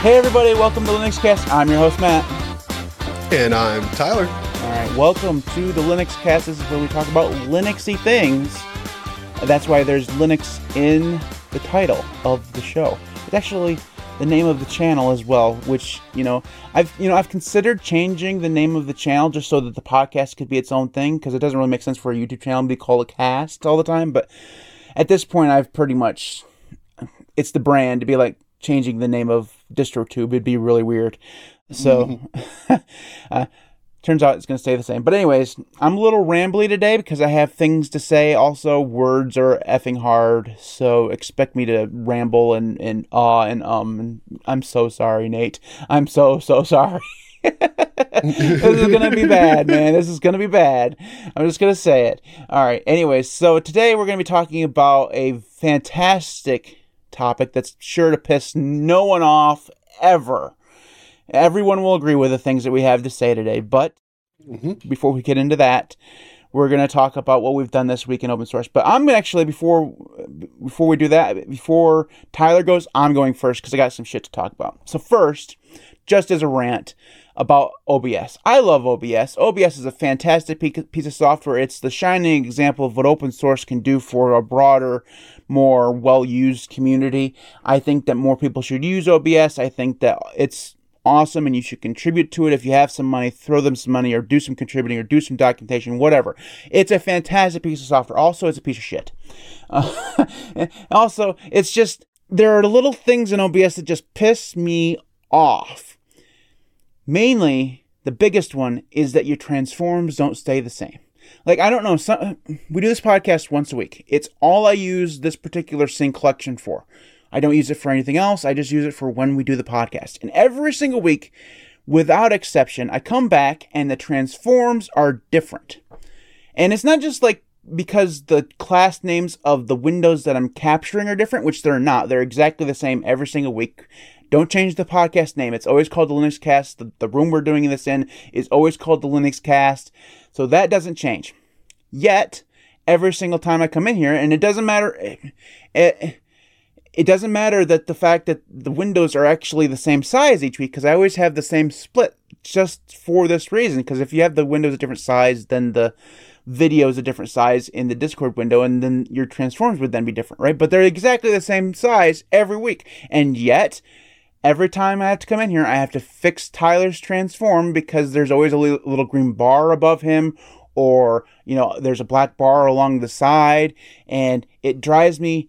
Hey everybody, welcome to Linux Cast. I'm your host Matt. And I'm Tyler. All right, welcome to the Linux Cast. This is where we talk about Linuxy things. That's why there's Linux in the title of the show. It's actually the name of the channel as well, which you know I've you know I've considered changing the name of the channel just so that the podcast could be its own thing because it doesn't really make sense for a YouTube channel to be called a cast all the time. But at this point, I've pretty much it's the brand to be like changing the name of DistroTube. It'd be really weird. So, uh, turns out it's going to stay the same. But, anyways, I'm a little rambly today because I have things to say. Also, words are effing hard. So, expect me to ramble and, and ah and um. And I'm so sorry, Nate. I'm so, so sorry. this is gonna be bad, man. This is gonna be bad. I'm just gonna say it. All right. Anyways, so today we're gonna be talking about a fantastic topic that's sure to piss no one off ever. Everyone will agree with the things that we have to say today. But mm-hmm. before we get into that, we're going to talk about what we've done this week in open source. But I'm actually before before we do that, before Tyler goes, I'm going first because I got some shit to talk about. So first, just as a rant about OBS. I love OBS. OBS is a fantastic piece of software. It's the shining example of what open source can do for a broader, more well-used community. I think that more people should use OBS. I think that it's awesome and you should contribute to it. If you have some money throw them some money or do some contributing or do some documentation whatever. It's a fantastic piece of software. Also it's a piece of shit. Uh, also it's just there are little things in obs that just piss me off. Mainly the biggest one is that your transforms don't stay the same like i don't know some, we do this podcast once a week it's all i use this particular scene collection for I don't use it for anything else. I just use it for when we do the podcast. And every single week, without exception, I come back and the transforms are different. And it's not just like because the class names of the windows that I'm capturing are different, which they're not. They're exactly the same every single week. Don't change the podcast name. It's always called the Linux Cast. The, the room we're doing this in is always called the Linux Cast. So that doesn't change. Yet, every single time I come in here, and it doesn't matter. It, it, it doesn't matter that the fact that the windows are actually the same size each week because I always have the same split just for this reason. Because if you have the windows a different size, then the video is a different size in the Discord window, and then your transforms would then be different, right? But they're exactly the same size every week, and yet every time I have to come in here, I have to fix Tyler's transform because there's always a little green bar above him, or you know, there's a black bar along the side, and it drives me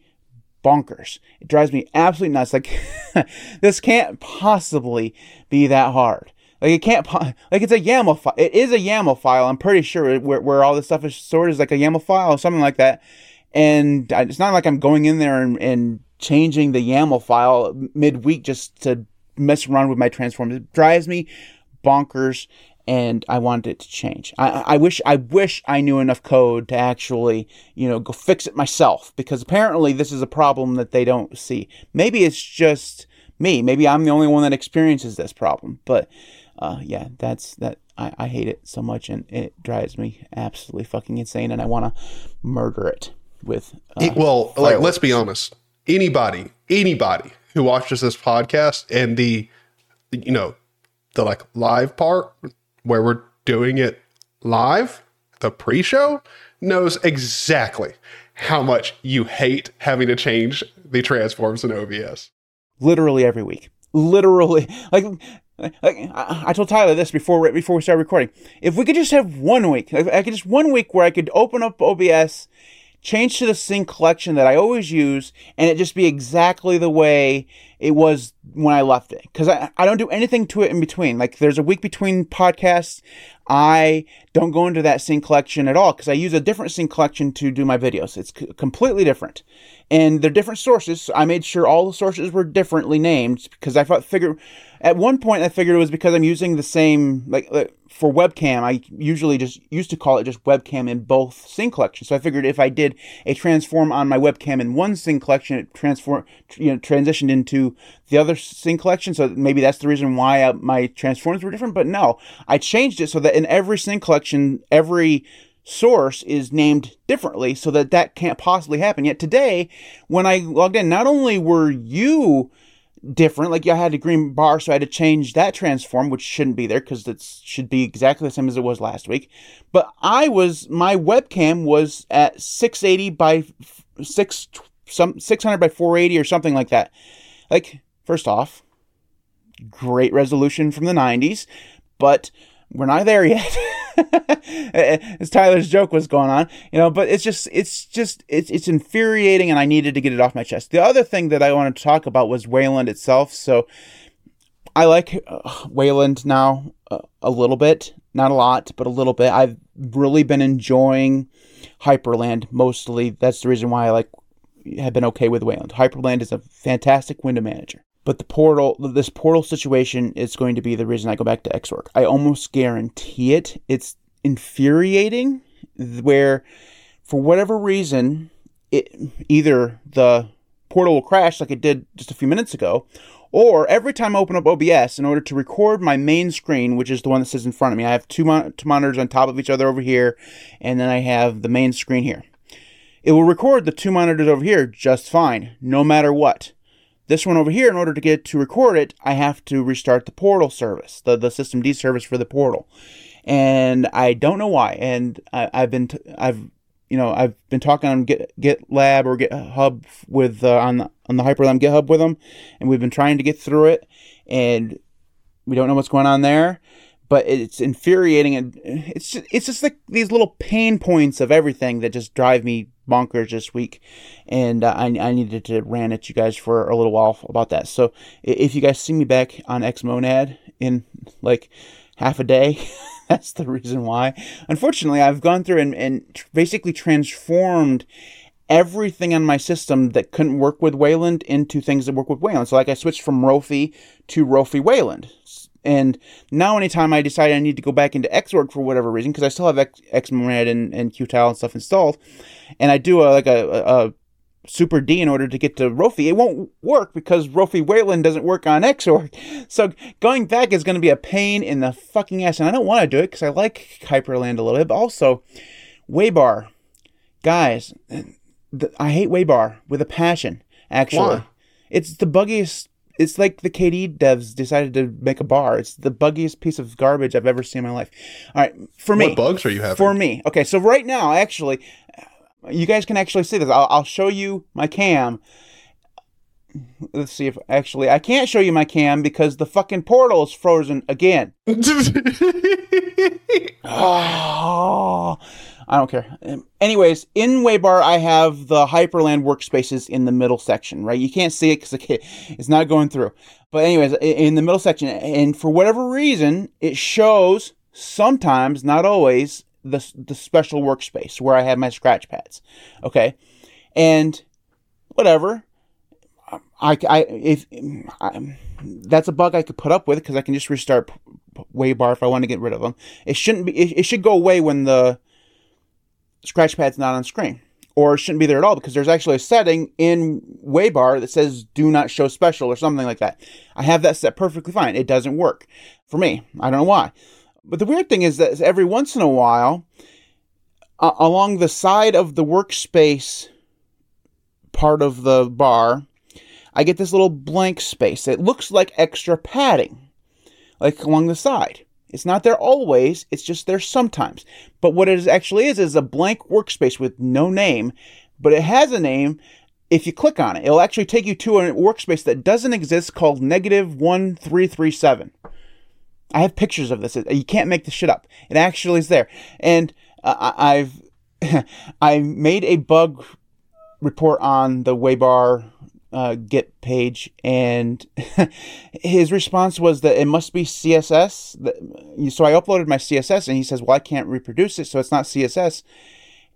bonkers. It drives me absolutely nuts. Like, this can't possibly be that hard. Like, it can't, like, it's a YAML file. It is a YAML file, I'm pretty sure, where, where all this stuff is stored is like a YAML file or something like that. And it's not like I'm going in there and, and changing the YAML file midweek just to mess around with my transforms. It drives me bonkers and I wanted it to change. I, I wish I wish I knew enough code to actually, you know, go fix it myself because apparently this is a problem that they don't see. Maybe it's just me. Maybe I'm the only one that experiences this problem. But uh, yeah, that's that. I, I hate it so much and it drives me absolutely fucking insane, and I want to murder it with. Uh, it, well, like let's be honest. Anybody, anybody who watches this podcast and the, you know, the like live part where we're doing it live, the pre show, knows exactly how much you hate having to change the transforms in OBS. Literally every week. Literally. Like, like I told Tyler this before before we started recording. If we could just have one week, I could just one week where I could open up OBS, change to the scene collection that I always use, and it just be exactly the way it was when I left it because I, I don't do anything to it in between. Like there's a week between podcasts. I don't go into that scene collection at all because I use a different scene collection to do my videos. It's c- completely different. And they're different sources. So I made sure all the sources were differently named because I thought, figure at one point I figured it was because I'm using the same, like, like for webcam, I usually just used to call it just webcam in both sync collections. So I figured if I did a transform on my webcam in one scene collection, it transform, you know, transitioned into the other scene collection. So maybe that's the reason why I, my transforms were different. But no, I changed it so that in every scene collection, every source is named differently so that that can't possibly happen. Yet today, when I logged in, not only were you different. Like I had a green bar, so I had to change that transform, which shouldn't be there because it should be exactly the same as it was last week. But I was my webcam was at 680 by six some 600 by 480 or something like that. Like first off, great resolution from the 90s, but we're not there yet. As Tyler's joke was going on, you know, but it's just, it's just, it's, it's infuriating and I needed to get it off my chest. The other thing that I wanted to talk about was Wayland itself. So I like uh, Wayland now uh, a little bit, not a lot, but a little bit. I've really been enjoying Hyprland mostly. That's the reason why I like, have been okay with Wayland. Hyprland is a fantastic window manager. But the portal, this portal situation is going to be the reason I go back to Xorg. I almost guarantee it. It's infuriating where, for whatever reason, it either the portal will crash like it did just a few minutes ago, or every time I open up OBS in order to record my main screen, which is the one that sits in front of me, I have two, mon- two monitors on top of each other over here, and then I have the main screen here. It will record the two monitors over here just fine, no matter what. This one over here, in order to get to record it, I have to restart the portal service, the, the systemd service for the portal. And I don't know why. And I, have been, t- I've, you know, I've been talking on Get GitLab or GitHub with uh, on the, on the Hyprland GitHub with them, and we've been trying to get through it, and we don't know what's going on there but it's infuriating and it's just, it's just like these little pain points of everything that just drive me bonkers this week and uh, I, I needed to rant at you guys for a little while about that so if you guys see me back on xmonad in like half a day that's the reason why unfortunately i've gone through and, and basically transformed everything on my system that couldn't work with Wayland into things that work with Wayland. So like I switched from Rofi to Rofi Wayland. And now, anytime I decide I need to go back into Xorg for whatever reason, because I still have X, Xmonad and, and Qtile and stuff installed, and I do a, like a, a, Super D in order to get to Rofi, it won't work because Rofi Wayland doesn't work on Xorg. So going back is going to be a pain in the fucking ass, and I don't want to do it because I like Hyprland a little bit. But also, Waybar, guys, I hate Waybar with a passion. Actually, Why? it's the buggiest it's like the KDE devs decided to make a bar. It's the buggiest piece of garbage I've ever seen in my life. All right, for me. What bugs are you having? For me. Okay, so right now, actually, you guys can actually see this. I'll, I'll show you my cam. Let's see if actually I can't show you my cam because the fucking portal is frozen again. oh. I don't care. Um, anyways, in Waybar, I have the Hyprland workspaces in the middle section, right? You can't see it because it's not going through. But anyways, in the middle section, and for whatever reason, it shows sometimes, not always, the, the special workspace where I have my scratch pads. Okay. And whatever. I, I if I, that's a bug I could put up with because I can just restart Waybar if I want to get rid of them. It shouldn't be. It, it should go away when the scratch pad's not on screen or shouldn't be there at all because there's actually a setting in Waybar that says do not show special or something like that. I have that set perfectly fine. It doesn't work for me. I don't know why. But the weird thing is that every once in a while, uh, along the side of the workspace part of the bar, I get this little blank space. It looks like extra padding, like along the side. It's not there always, it's just there sometimes. But what it actually is is a blank workspace with no name, but it has a name if you click on it. It'll actually take you to a workspace that doesn't exist called negative 1337. I have pictures of this. You can't make this shit up. It actually is there. And uh, I've I made a bug report on the Waybar uh, Git page, and his response was that it must be CSS. So I uploaded my CSS, and he says, "Well, I can't reproduce it, so it's not CSS."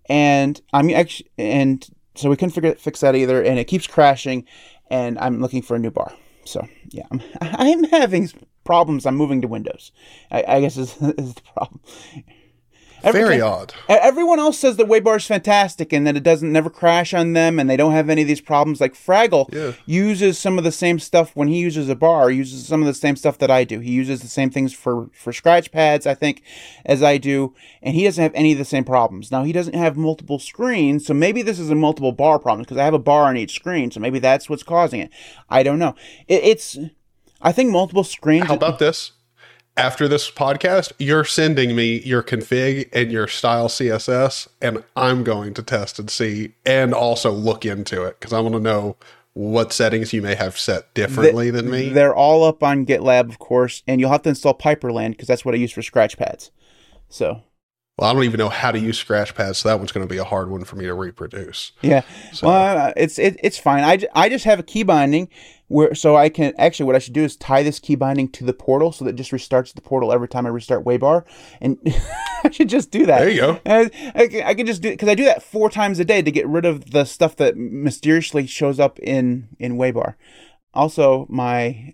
And I'm actually, and so we couldn't figure, fix that either, and it keeps crashing, and I'm looking for a new bar. So yeah, I'm, I'm having problems. I'm moving to Windows. I, I guess is, is the problem. Very odd. Everyone else says that Waybar is fantastic and that it doesn't never crash on them and they don't have any of these problems. Like Fraggle Yeah. uses some of the same stuff when he uses a bar, uses some of the same stuff that I do. He uses the same things for for scratch pads, I think, as I do, and he doesn't have any of the same problems. Now he doesn't have multiple screens, so maybe this is a multiple bar problem because I have a bar on each screen, so maybe that's what's causing it. I don't know. It, it's I think multiple screens. How about this? After this podcast, you're sending me your config and your style CSS, and I'm going to test and see and also look into it because I want to know what settings you may have set differently than me. They're all up on GitLab, of course, and you'll have to install Pyprland because that's what I use for scratch pads. So Well, I don't even know how to use Scratchpad, so that one's going to be a hard one for me to reproduce. yeah, well, uh, it's it, it's fine. I, I just have a key binding where so I can actually what I should do is tie this key binding to the portal so that it just restarts the portal every time I restart Waybar, and I should just do that. There you go. I, I, can- I can just do because I do that four times a day to get rid of the stuff that mysteriously shows up in in Waybar. Also, my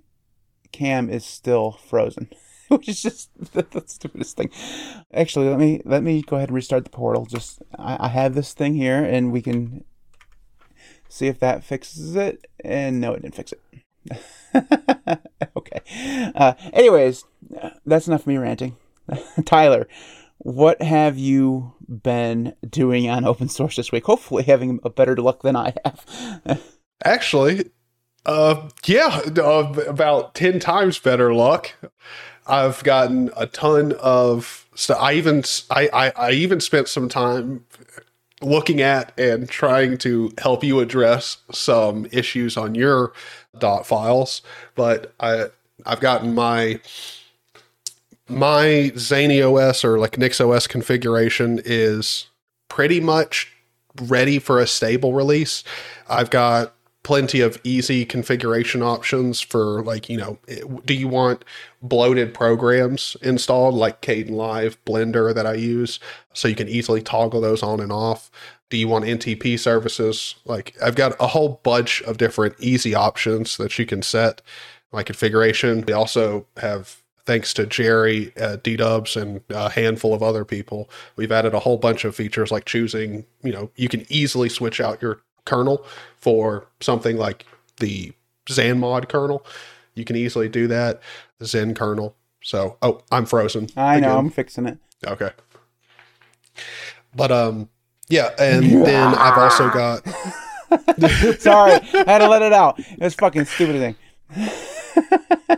cam is still frozen, which is just the, the stupidest thing. Actually, let me let me go ahead and restart the portal. Just I, I have this thing here, and we can see if that fixes it. And no, it didn't fix it. okay. Uh, anyways, that's enough of me ranting. Tyler, what have you been doing on open source this week? Hopefully, having a better luck than I have. Actually, uh, yeah, uh, about 10 times better luck. I've gotten a ton of stuff. I even, I, I, I even spent some time looking at and trying to help you address some issues on your dot files, but I, I've gotten my, my ZaneyOS or like NixOS configuration is pretty much ready for a stable release. I've got plenty of easy configuration options for like, you know, do you want bloated programs installed like Kdenlive, Blender that I use so you can easily toggle those on and off? Do you want NTP services? Like I've got a whole bunch of different easy options that you can set my configuration. We also have thanks to Jerry, Dubs, and a handful of other people, we've added a whole bunch of features like choosing, you know, you can easily switch out your kernel for something like the XanMod kernel. You can easily do that, the Zen kernel. So, oh, I'm frozen. I know, again. I'm fixing it. Okay. But, um, yeah, and then I've also got, Sorry, I had to let it out. It was fucking stupid thing.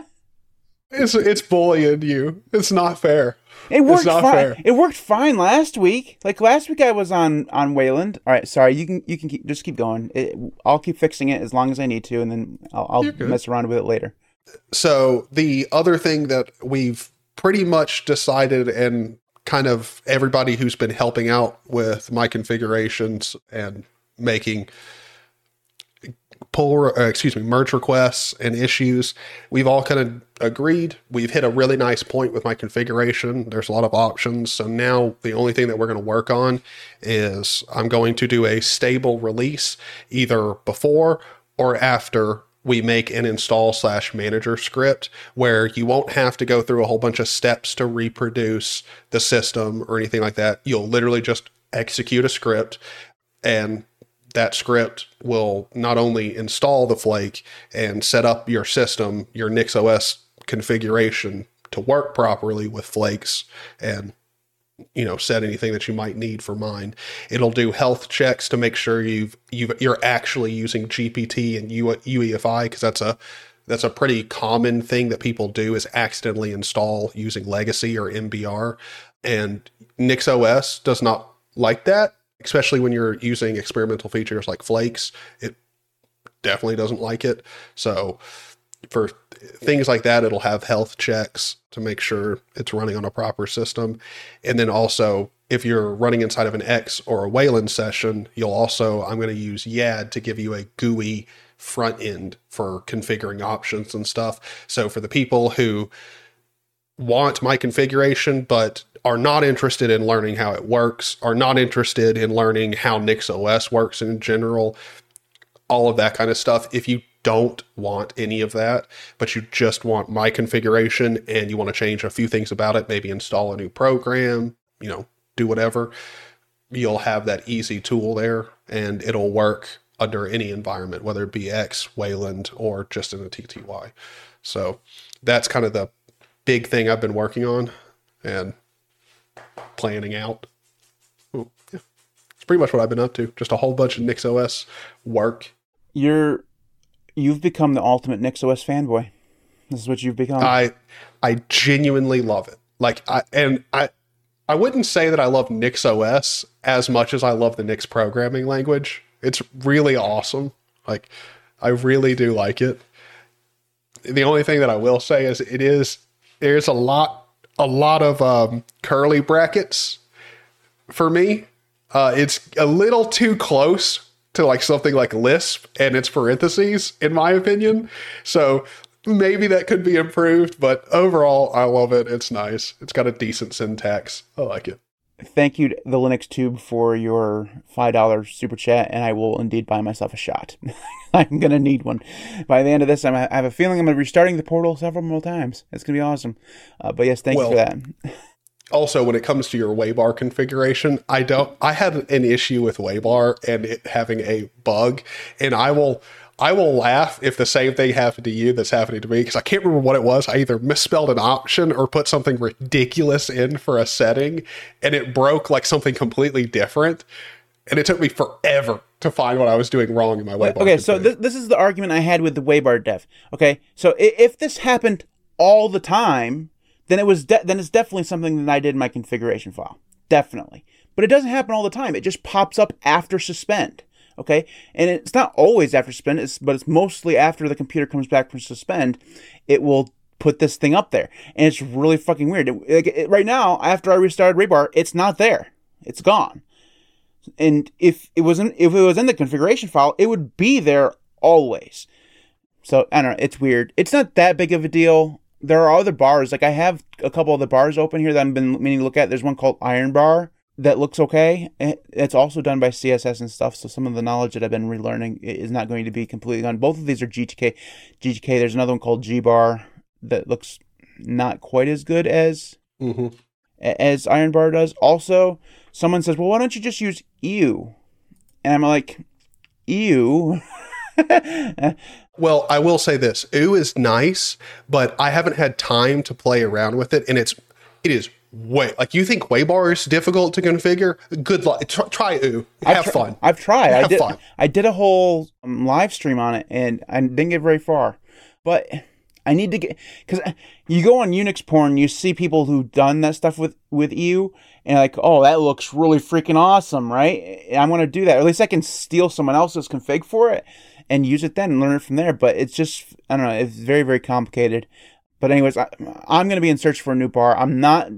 it's, it's bullying you. It's not fair. It worked fine. fair. It worked fine last week. Like last week, I was on on Wayland. All right, sorry. You can you can keep, just keep going. It, I'll keep fixing it as long as I need to, and then I'll, I'll mess around with it later. So the other thing that we've pretty much decided and kind of everybody who's been helping out with my configurations and making pull uh, excuse me merge requests and issues. We've all kind of agreed. We've hit a really nice point with my configuration. There's a lot of options. So now the only thing that we're going to work on is i'm going to do a stable release either before or after we make an install slash manager script where you won't have to go through a whole bunch of steps to reproduce the system or anything like that. You'll literally just execute a script and that script will not only install the flake and set up your system, your NixOS configuration to work properly with flakes and you know set anything that you might need for mine. It'll do health checks to make sure you've you've you're actually using GPT and UEFI because that's a that's a pretty common thing that people do is accidentally install using legacy or MBR and NixOS does not like that especially when you're using experimental features like flakes it definitely doesn't like it. So for things like that it'll have health checks to make sure it's running on a proper system. And then also if you're running inside of an x or a wayland session you'll also i'm going to use yad to give you a gui front end for configuring options and stuff. So for the people who want my configuration but are not interested in learning how it works, are not interested in learning how NixOS works in general, all of that kind of stuff. If you don't want any of that, but you just want my configuration and you want to change a few things about it, maybe install a new program, you know, do whatever, you'll have that easy tool there and it'll work under any environment, whether it be X, Wayland, or just in a TTY. So that's kind of the big thing I've been working on and planning out. Ooh, yeah. It's pretty much what I've been up to. Just a whole bunch of NixOS work. You're you've become the ultimate NixOS fanboy. This is what you've become. I I genuinely love it. Like I and I I wouldn't say that I love NixOS as much as I love the Nix programming language. It's really awesome. Like I really do like it. The only thing that I will say is it is there's a lot a lot of um, curly brackets for me. Uh, it's a little too close to like something like Lisp and its parentheses, in my opinion. So maybe that could be improved, but overall, I love it. It's nice. It's got a decent syntax. I like it. Thank you, the Linux Tube, for your $5 super chat, and I will indeed buy myself a shot. I'm going to need one. By the end of this, I'm, I have a feeling I'm going to be restarting the portal several more times. It's going to be awesome. Uh, but yes, thank well, you for that. also, when it comes to your Waybar configuration, I don't. I had an issue with Waybar and it having a bug, and I will I will laugh if the same thing happened to you that's happening to me because I can't remember what it was. I either misspelled an option or put something ridiculous in for a setting and it broke like something completely different. And it took me forever to find what I was doing wrong in my Waybar. Okay, so th- this is the argument I had with the Waybar dev. Okay, so if this happened all the time, then it was de- then it's definitely something that I did in my configuration file. Definitely. But it doesn't happen all the time. It just pops up after suspend. Okay, and it's not always after suspend, it's, but it's mostly after the computer comes back from suspend. It will put this thing up there, and it's really fucking weird. It, it, it, right now, after I restarted Waybar, it's not there. It's gone. And if it wasn't, if it was in the configuration file, it would be there always. So I don't know. It's weird. It's not that big of a deal. There are other bars. Like I have a couple of the bars open here that I've been meaning to look at. There's one called Ironbar that looks okay. It's also done by CSS and stuff, so some of the knowledge that I've been relearning is not going to be completely gone. Both of these are GTK. GTK. There's another one called GBar that looks not quite as good as mm-hmm. as Ironbar does. Also, someone says, "Well, why don't you just use Eww?" And I'm like, "Eww." well, I will say this: Eww is nice, but I haven't had time to play around with it, and it's it is way like you think Waybar is difficult to configure. Good luck. Try, try Have I've fun. I've tried. Have I did. Fun. I did a whole um, live stream on it, and I didn't get very far. But I need to get because you go on Unix porn, you see people who've done that stuff with with Eww, and like, oh, that looks really freaking awesome, right? I want to do that. Or at least I can steal someone else's config for it and use it then and learn it from there. But it's just I don't know. It's very very complicated. But anyways, I, am going to be in search for a new bar. I'm not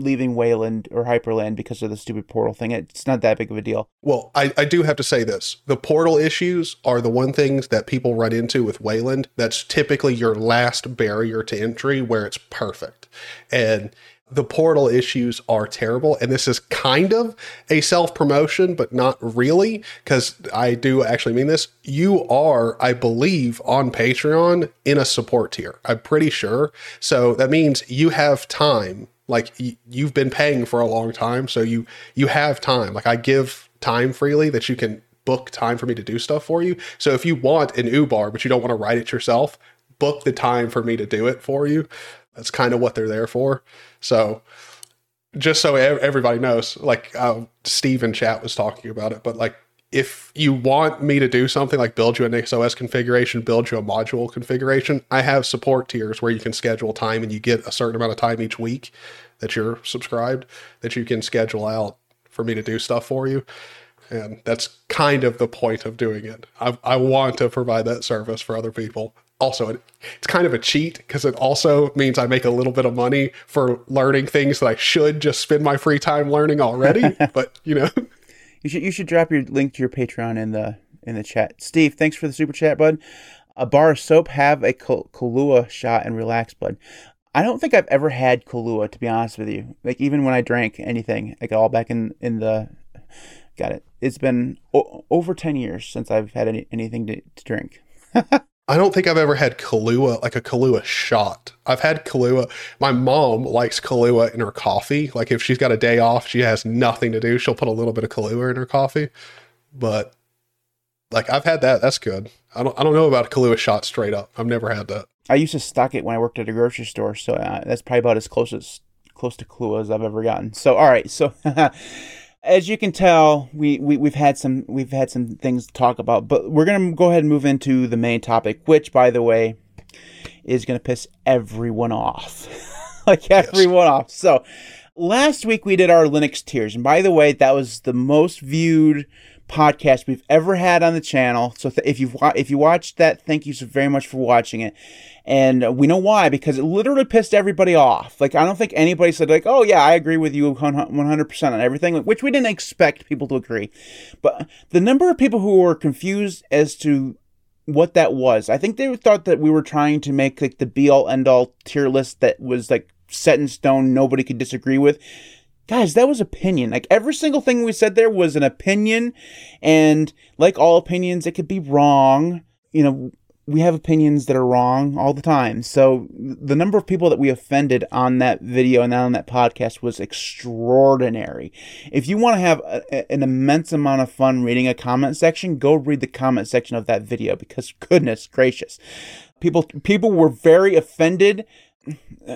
leaving Wayland or Hyprland because of the stupid portal thing. It's not that big of a deal. Well, I, I do have to say this. The portal issues are the one things that people run into with Wayland. That's typically your last barrier to entry where it's perfect. And the portal issues are terrible. And this is kind of a self promotion, but not really, because I do actually mean this. You are, I believe, on Patreon in a support tier. I'm pretty sure. So that means you have time like you've been paying for a long time so you you have time. Like i give time freely that you can book time for me to do stuff for you. So if you want an ubar but you don't want to write it yourself book the time for me to do it for you. That's kind of what they're there for. So just so everybody knows like uh, steve in chat was talking about it but like if you want me to do something like build you an NixOS configuration, build you a module configuration, I have support tiers where you can schedule time and you get a certain amount of time each week that you're subscribed that you can schedule out for me to do stuff for you. And that's kind of the point of doing it. I, I want to provide that service for other people. Also, it, it's kind of a cheat because it also means I make a little bit of money for learning things that I should just spend my free time learning already. but you know, you should you should drop your link to your Patreon in the in the chat. Steve, thanks for the super chat, bud. A bar of soap have a Kahlua shot and relax, bud. I don't think I've ever had Kahlua to be honest with you. Like even when I drank anything, like all back in in the got it. It's been o- over ten years since I've had any, anything to, to drink. I don't think I've ever had Kahlua, like a Kahlua shot. I've had Kahlua. My mom likes Kahlua in her coffee. Like if she's got a day off, she has nothing to do, she'll put a little bit of Kahlua in her coffee. But like I've had that. That's good. I don't I don't know about a Kahlua shot straight up. I've never had that. I used to stock it when I worked at a grocery store, so uh, that's probably about as close as close to Kahlua as I've ever gotten. So all right, so as you can tell, we, we we've had some we've had some things to talk about, but we're gonna go ahead and move into the main topic, which, by the way, is gonna piss everyone off, like everyone yes. off. So, last week we did our Linux tiers, and by the way, that was the most viewed podcast we've ever had on the channel. So th- if you've if you watched that, thank you so very much for watching it. And we know why because it literally pissed everybody off. Like I don't think anybody said like, "Oh yeah, I agree with you 100% on everything," which we didn't expect people to agree. But the number of people who were confused as to what that was, I think they thought that we were trying to make like the be all end all tier list that was like set in stone, nobody could disagree with guys, that was opinion. Like every single thing we said there was an opinion, and like all opinions, it could be wrong. You know, we have opinions that are wrong all the time. So the number of people that we offended on that video and on that podcast was extraordinary. If you want to have a, an immense amount of fun reading a comment section, go read the comment section of that video because goodness gracious. People people were very offended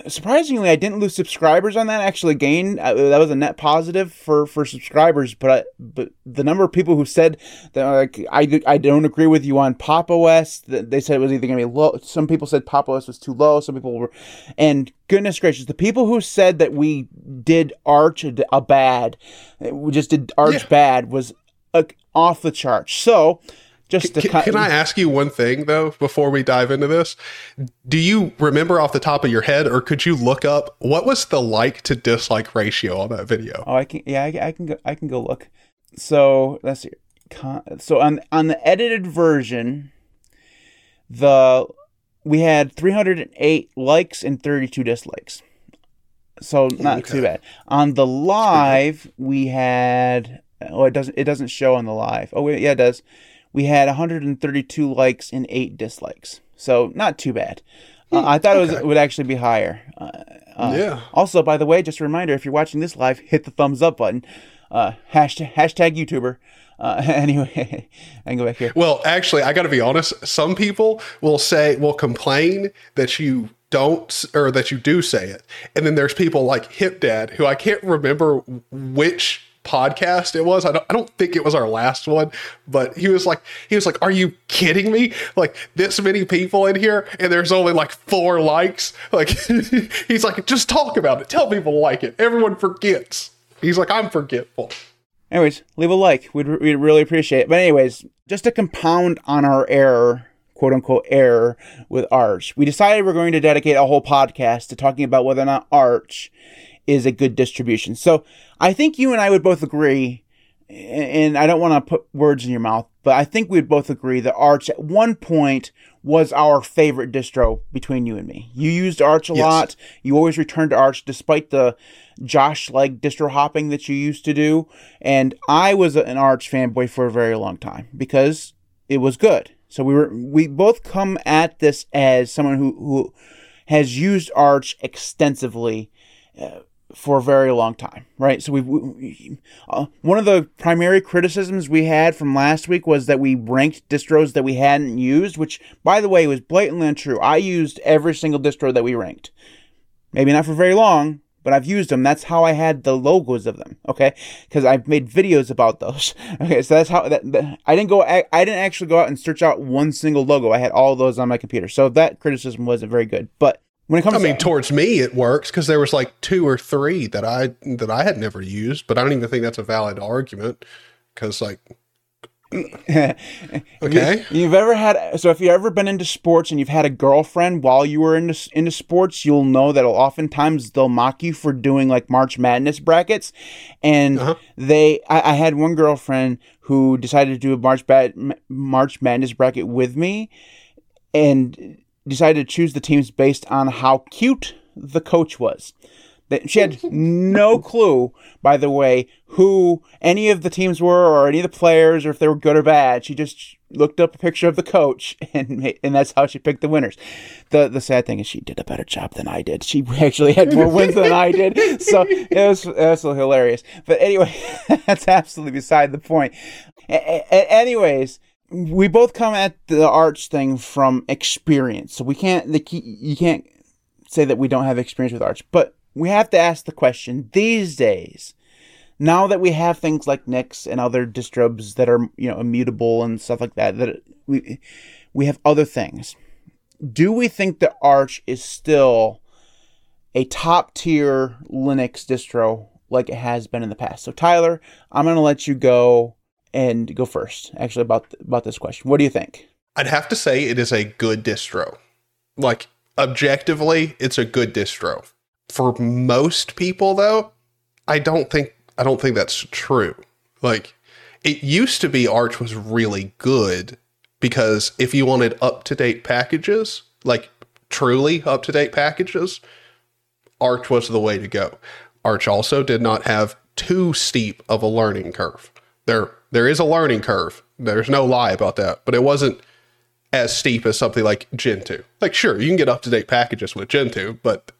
surprisingly, I didn't lose subscribers on that. I actually gained. Uh, that was a net positive for for subscribers. But I, but the number of people who said that like I, I don't agree with you on Pop OS. They said it was either going to be low. Some people said Pop OS was too low. Some people were, and goodness gracious, the people who said that we did Arch a, a bad, we just did Arch yeah. bad was uh, off the charts. So just can, can I ask you one thing though before we dive into this? Do you remember off the top of your head, or could you look up what was the like to dislike ratio on that video? Oh, I can. Yeah, I, I can go. I can go look. So let's see. So on on the edited version, the we had 308 likes and 32 dislikes. So not okay. too bad. On the live, we had oh it doesn't it doesn't show on the live. Oh wait, yeah it does we had 132 likes and eight dislikes. So not too bad. Uh, hmm, I thought okay. it, was, it would actually be higher. Uh, uh, yeah. Also, by the way, just a reminder: if you're watching this live, hit the thumbs up button. Uh, hashtag, hashtag YouTuber. Uh, anyway, I can go back here. Well, actually, I got to be honest. Some people will say, will complain that you don't, or that you do say it, and then there's people like Hip Dad, who I can't remember which podcast it was. I don't, I don't think it was our last one, but he was like, he was like, "Are you kidding me? Like this many people in here, and there's only like four likes. Like he's like, just talk about it. Tell people like it. Everyone forgets. He's like, I'm forgetful. Anyways, leave a like. We'd, we'd really appreciate it. But anyways, just to compound on our error, quote unquote error with Arch, we decided we're going to dedicate a whole podcast to talking about whether or not Arch is a good distribution. So I think you and I would both agree, and I don't want to put words in your mouth, but I think we'd both agree that Arch at one point was our favorite distro between you and me. You used Arch a yes. lot. You always returned to Arch despite the Josh like distro hopping that you used to do. And I was an Arch fanboy for a very long time because it was good. So we were we both come at this as someone who who has used Arch extensively. Uh, for a very long time, right? So we've we, uh, one of the primary criticisms we had from last week was that we ranked distros that we hadn't used, which, by the way, was blatantly untrue. I used every single distro that we ranked. Maybe not for very long, but I've used them. That's how I had the logos of them. Okay, because I've made videos about those. Okay, so that's how that, that, I didn't go. I, I didn't actually go out and search out one single logo. I had all those on my computer. So that criticism wasn't very good, but when it comes, I mean, to, towards me, it works because there was like two or three that I that I had never used, but I don't even think that's a valid argument because like. okay. You, have ever had so if you've ever been into sports and you've had a girlfriend while you were into into sports, you'll know that oftentimes they'll mock you for doing like March Madness brackets, and uh-huh. they. I, I, had one girlfriend who decided to do a March Bad March Madness bracket with me, and decided to choose the teams based on how cute the coach was. That she had no clue, by the way, who any of the teams were or any of the players or if they were good or bad. She just looked up a picture of the coach and and that's how she picked the winners. The the sad thing is she did a better job than I did. She actually had more wins than I did. So it was absolutely hilarious. But anyway, that's absolutely beside the point. A- a- anyways, we both come at the arch thing from experience. So we can't the key, you can't say that we don't have experience with arch, but we have to ask the question these days now that we have things like Nix and other distros that are you know immutable and stuff like that, that we we have other things. Do we think that Arch is still a top tier Linux distro like it has been in the past? So Tyler, I'm gonna let you go and go first. Actually, about about this question, what do you think? I'd have to say it is a good distro. Like objectively, it's a good distro. For most people, though, I don't think I don't think that's true. Like it used to be Arch was really good because if you wanted up to date packages, like truly up to date packages, Arch was the way to go. Arch also did not have too steep of a learning curve. There there is a learning curve. There's no lie about that, but it wasn't as steep as something like Gentoo. Like sure, you can get up to date packages with Gentoo, but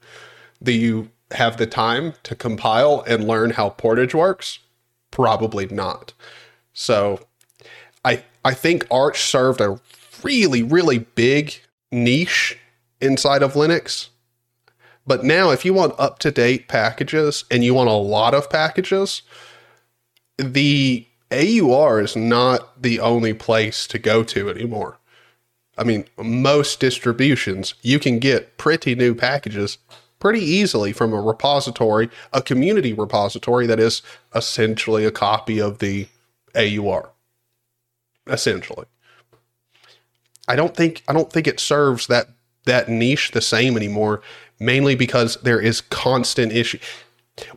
do you have the time to compile and learn how Portage works? Probably not. So I I think Arch served a really really big niche inside of Linux. But now if you want up-to-date packages and you want a lot of packages, the AUR is not the only place to go to anymore. I mean, most distributions, you can get pretty new packages pretty easily from a repository, a community repository that is essentially a copy of the AUR. Essentially. I don't think I don't think it serves that that niche the same anymore, mainly because there is constant issue.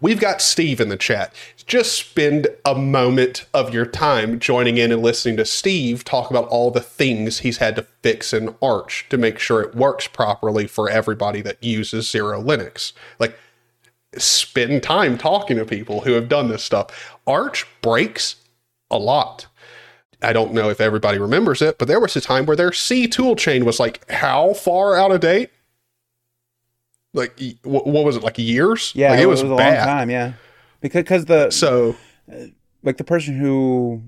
We've got Steve in the chat. Just spend a moment of your time joining in and listening to Steve talk about all the things he's had to fix in Arch to make sure it works properly for everybody that uses XeroLinux. Like, spend time talking to people who have done this stuff. Arch breaks a lot. I don't know if everybody remembers it, but there was a time where their C toolchain was like how far out of date? Like what, was it like years? Yeah, like, it, was, it was a bad. long time. Yeah, because cause the so like the person who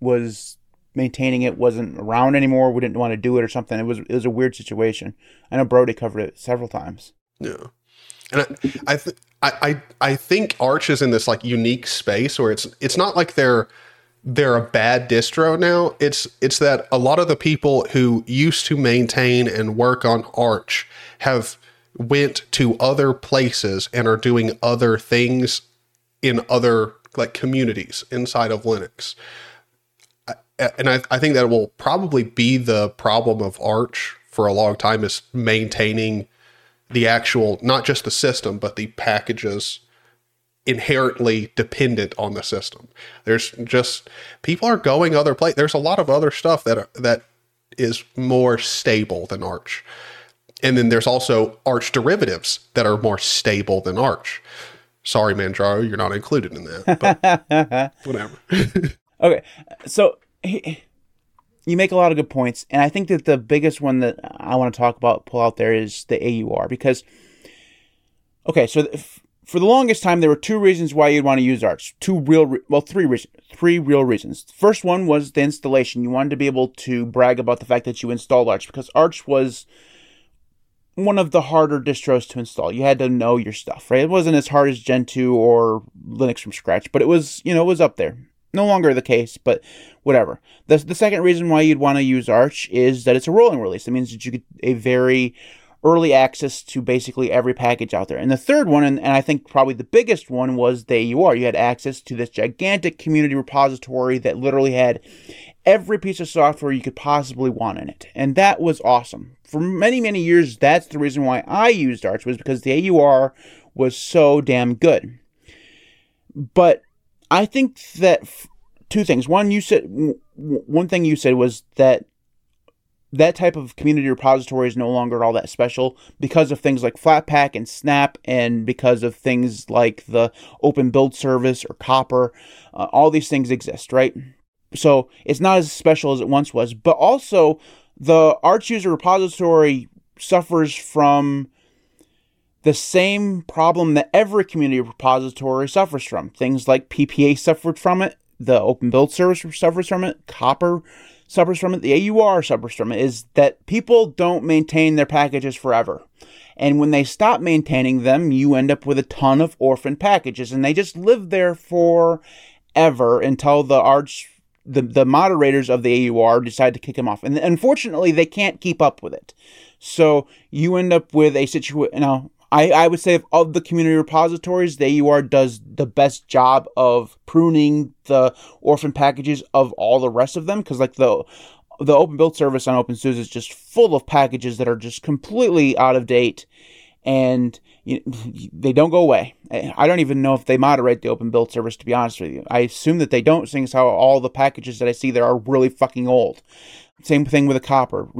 was maintaining it wasn't around anymore. We didn't want to do it or something. It was it was a weird situation. I know Brodie covered it several times. Yeah, and I I th- I, I I think Arch is in this like unique space where it's it's not like they're they're a bad distro now. It's it's that a lot of the people who used to maintain and work on Arch have went to other places and are doing other things in other like communities inside of Linux. And I, I think that will probably be the problem of Arch for a long time is maintaining the actual, not just the system, but the packages inherently dependent on the system. There's just people are going other places. There's a lot of other stuff that that is more stable than Arch. And then there's also arch derivatives that are more stable than arch. Sorry, Manjaro, you're not included in that, but whatever. okay, so you make a lot of good points, and I think that the biggest one that I want to talk about, pull out there, is the AUR because. Okay, so for the longest time, there were two reasons why you'd want to use Arch. Two real, re- well, three reasons. Three real reasons. First one was the installation. You wanted to be able to brag about the fact that you installed Arch because Arch was one of the harder distros to install. You had to know your stuff, right? It wasn't as hard as Gentoo or Linux from scratch, but it was, you know, it was up there. No longer the case, but whatever. The, the second reason why you'd want to use Arch is that it's a rolling release. It means that you get a very early access to basically every package out there. And the third one, and, and I think probably the biggest one, was the AUR. You had access to this gigantic community repository that literally had every piece of software you could possibly want in it. And that was awesome. For many, many years, that's the reason why I used Arch was because the AUR was so damn good. But I think that f- two things. One, you said one thing you said was that that type of community repository is no longer all that special because of things like Flatpak and Snap, and because of things like the Open Build Service or Copr. Uh, all these things exist, right? So it's not as special as it once was. But also, the Arch user repository suffers from the same problem that every community repository suffers from. Things like PPA suffered from it, the Open Build Service suffers from it, Copr suffers from it, the AUR suffers from it, is that people don't maintain their packages forever. And when they stop maintaining them, you end up with a ton of orphan packages, and they just live there forever until the arch the, the moderators of the AUR decide to kick them off. And unfortunately, they can't keep up with it. So you end up with a situation. Now, I, I would say of the community repositories, the AUR does the best job of pruning the orphan packages of all the rest of them because like the the open build service on OpenSUSE is just full of packages that are just completely out of date and they don't go away. I don't even know if they moderate the open build service to be honest with you. I assume that they don't, seeing as how all the packages that I see there are really fucking old. Same thing with the Copr.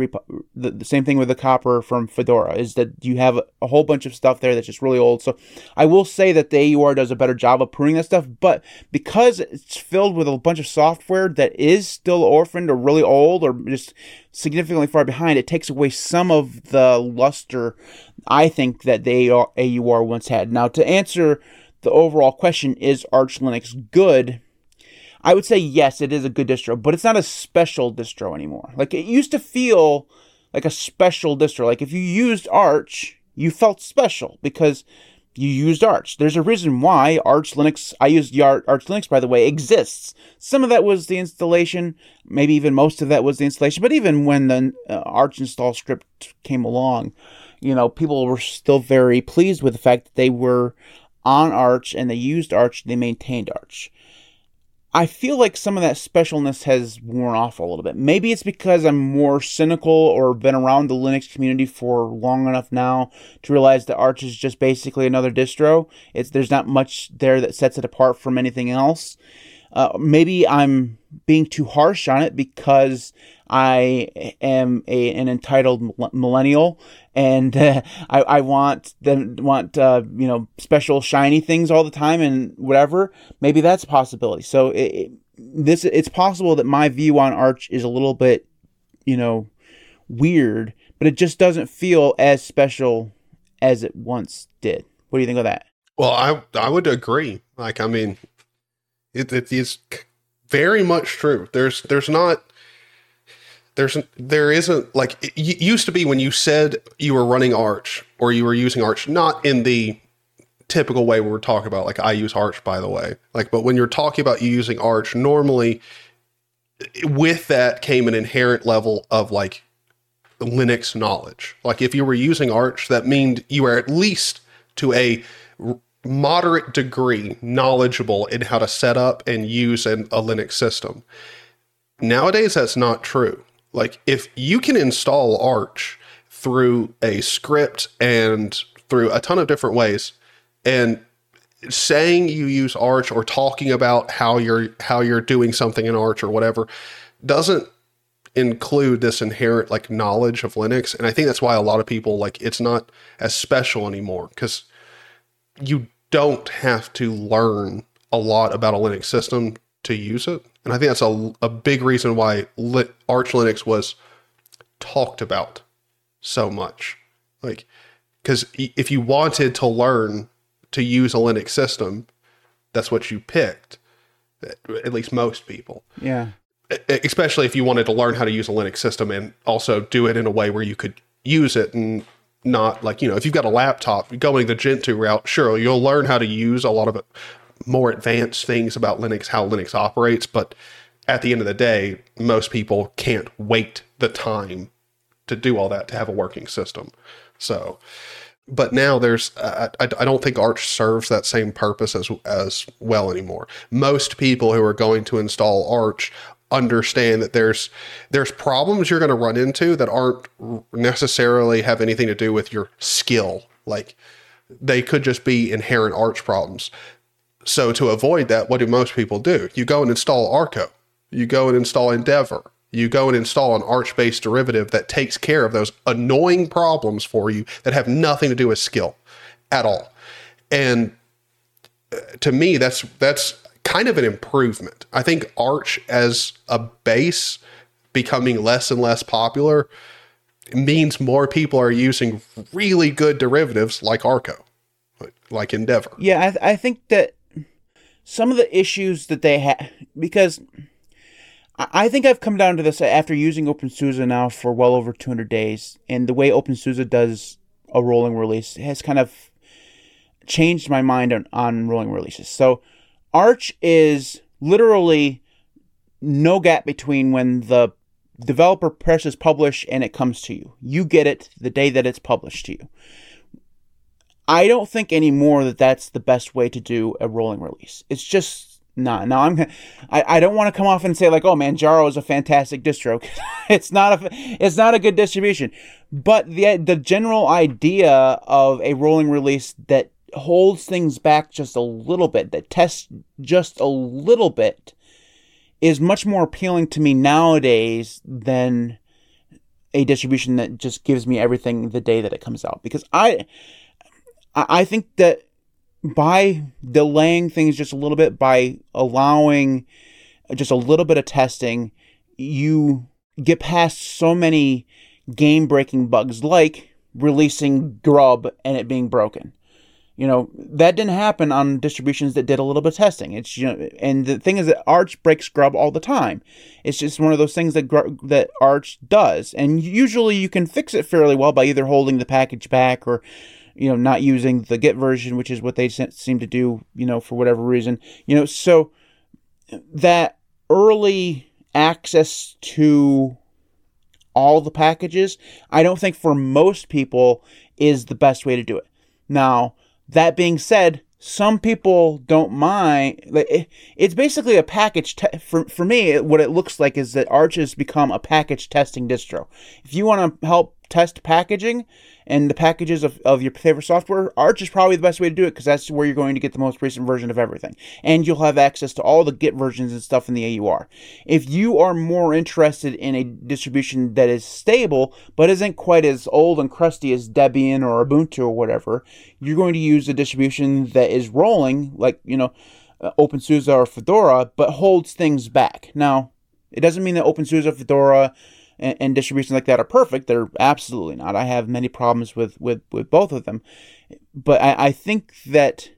The, the, same thing with the Copr from Fedora is that you have a, a, whole bunch of stuff there that's just really old. So I will say that the AUR does a better job of pruning that stuff, but because it's filled with a bunch of software that is still orphaned or really old or just significantly far behind, it takes away some of the luster I think that the AUR once had. Now to answer the overall question, is Arch Linux good? I would say yes, it is a good distro, but it's not a special distro anymore. Like it used to feel like a special distro. Like if you used Arch, you felt special because you used Arch. There's a reason why Arch Linux, I used Arch Linux by the way, exists. Some of that was the installation, maybe even most of that was the installation, but even when the uh, Arch install script came along, you know, people were still very pleased with the fact that they were on Arch and they used Arch, they maintained Arch. I feel like some of that specialness has worn off a little bit. Maybe it's because I'm more cynical or been around the Linux community for long enough now to realize that Arch is just basically another distro. It's there's not much there that sets it apart from anything else. Uh, maybe I'm being too harsh on it because I am a, an entitled millennial and uh, I, I want them want uh, you know special shiny things all the time and whatever. Maybe that's a possibility. So it, this it's possible that my view on Arch is a little bit you know weird, but it just doesn't feel as special as it once did. What do you think of that? Well, I I would agree. Like I mean, it, it is very much true. There's there's not there's there isn't like it used to be when you said you were running Arch or you were using Arch, not in the typical way we're talking about. Like I use Arch, by the way. Like, but when you're talking about you using Arch, normally with that came an inherent level of like Linux knowledge. Like if you were using Arch, that means you were at least to a moderate degree knowledgeable in how to set up and use an, a Linux system. Nowadays, that's not true. Like if you can install Arch through a script and through a ton of different ways, and saying you use Arch or talking about how you're how you're doing something in Arch or whatever doesn't include this inherent like knowledge of Linux. And I think that's why a lot of people like it's not as special anymore because you don't have to learn a lot about a Linux system to use it. And I think that's a, a big reason why Lit, Arch Linux was talked about so much. Like, because if you wanted to learn to use a Linux system, that's what you picked. At least most people. Yeah. Especially if you wanted to learn how to use a Linux system and also do it in a way where you could use it and not like, you know, if you've got a laptop going the Gentoo route, sure, you'll learn how to use a lot of it more advanced things about Linux, how Linux operates, but at the end of the day, most people can't wait the time to do all that to have a working system. So, but now there's I, I, don't think Arch serves that same purpose as as well anymore. Most people who are going to install Arch understand that there's there's problems you're going to run into that aren't necessarily have anything to do with your skill. Like they could just be inherent Arch problems. So to avoid that, what do most people do? You go and install Arco. You go and install Endeavour. You go and install an Arch based derivative that takes care of those annoying problems for you that have nothing to do with skill at all. And uh, to me, that's that's kind of an improvement. I think Arch as a base becoming less and less popular means more people are using really good derivatives like Arco, like Endeavour. Yeah, I, th- I think that some of the issues that they had because I think I've come down to this after using OpenSUSE now for well over 200 days, and the way OpenSUSE does a rolling release has kind of changed my mind on, on rolling releases. So, Arch is literally no gap between when the developer presses publish and it comes to you. You get it the day that it's published to you. I don't think anymore that that's the best way to do a rolling release. It's just not. Now I'm I, I don't want to come off and say like, oh Manjaro is a fantastic distro. it's not a it's not a good distribution. But the the general idea of a rolling release that holds things back just a little bit, that tests just a little bit, is much more appealing to me nowadays than a distribution that just gives me everything the day that it comes out. Because I I think that by delaying things just a little bit, by allowing just a little bit of testing, you get past so many game breaking bugs like releasing grub and it being broken. You know that didn't happen on distributions that did a little bit of testing. It's you know and the thing is that arch breaks grub all the time. It's just one of those things that that arch does. And usually you can fix it fairly well by either holding the package back or you know not using the git version which is what they seem to do you know for whatever reason you know so that early access to all the packages i don't think for most people is the best way to do it now that being said, some people don't mind. It's basically a package. Te- for for me, what it looks like is that Arch has become a package testing distro. If you want to help test packaging, and the packages of, of your favorite software, Arch is probably the best way to do it because that's where you're going to get the most recent version of everything. And you'll have access to all the Git versions and stuff in the AUR. If you are more interested in a distribution that is stable but isn't quite as old and crusty as Debian or Ubuntu or whatever, you're going to use a distribution that is rolling, like, you know, uh, OpenSUSE or Fedora, but holds things back. Now, it doesn't mean that OpenSUSE or Fedora and, and distributions like that are perfect. They're absolutely not. I have many problems with with with both of them, but I, I think that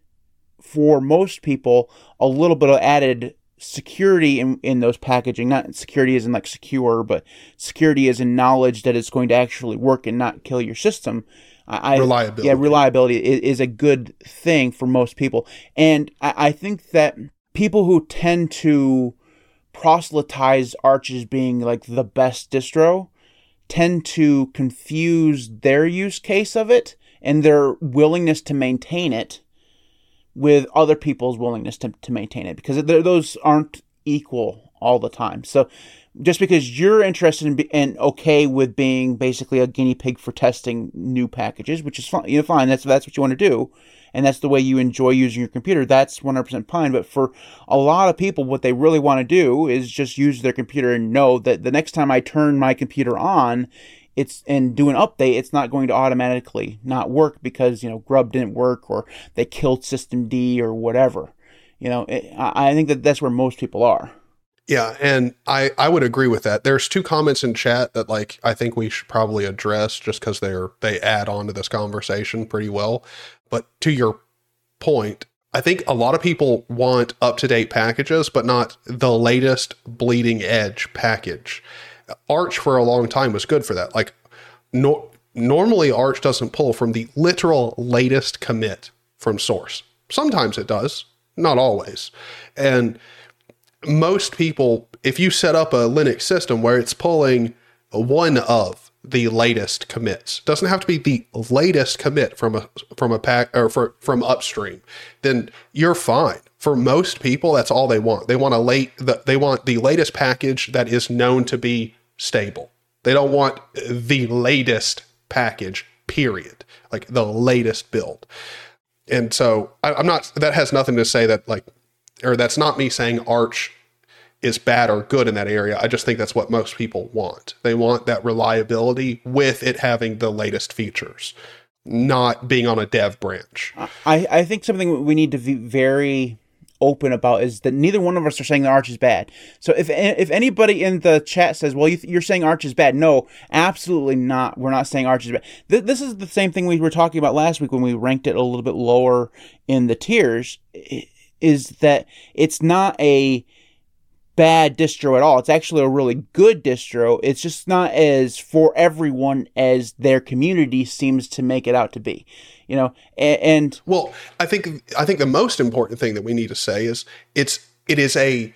for most people, a little bit of added security in, in those packaging not security isn't like secure but security is in knowledge that it's going to actually work and not kill your system I, reliability yeah reliability is, is, a good thing for most people and I, I think that people who tend to proselytize Arch as being like the best distro tend to confuse their use case of it and their willingness to maintain it with other people's willingness to, to maintain it because those aren't equal all the time. So just because you're interested in and okay with being basically a guinea pig for testing new packages, which is fine, you know, fine. That's that's what you want to do and that's the way you enjoy using your computer, that's 100% fine. But for a lot of people, what they really want to do is just use their computer and know that the next time I turn my computer on, it's and do an update, it's not going to automatically not work because you know Grub didn't work or they killed systemd or whatever. You know, it, I think that that's where most people are. Yeah, and I I would agree with that. There's two comments in chat that like I think we should probably address just because they're they add on to this conversation pretty well. But to your point, I think a lot of people want up to date packages, but not the latest bleeding edge package. Arch for a long time was good for that. Like, no, normally Arch doesn't pull from the literal latest commit from source. Sometimes it does, not always. And most people, if you set up a Linux system where it's pulling one of the latest commits. Doesn't have to be the latest commit from a from a pack or for, from upstream. Then you're fine. For most people, that's all they want. They want a late. The, they want the latest package that is known to be stable. They don't want the latest package. Period. Like the latest build. And so I, I'm not. That has nothing to say that like, or that's not me saying Arch is bad or good in that area. I just think that's what most people want. They want that reliability with it having the latest features, not being on a dev branch. I, I think something we need to be very open about is that neither one of us are saying the Arch is bad. So if if anybody in the chat says, "Well, you are saying Arch is bad," no, absolutely not. We're not saying Arch is bad. Th- this is the same thing we were talking about last week when we ranked it a little bit lower in the tiers. Is that it's not a bad distro at all. It's actually a really good distro. It's just not as for everyone as their community seems to make it out to be. You know, and, and well, I think I think the most important thing that we need to say is it's it is a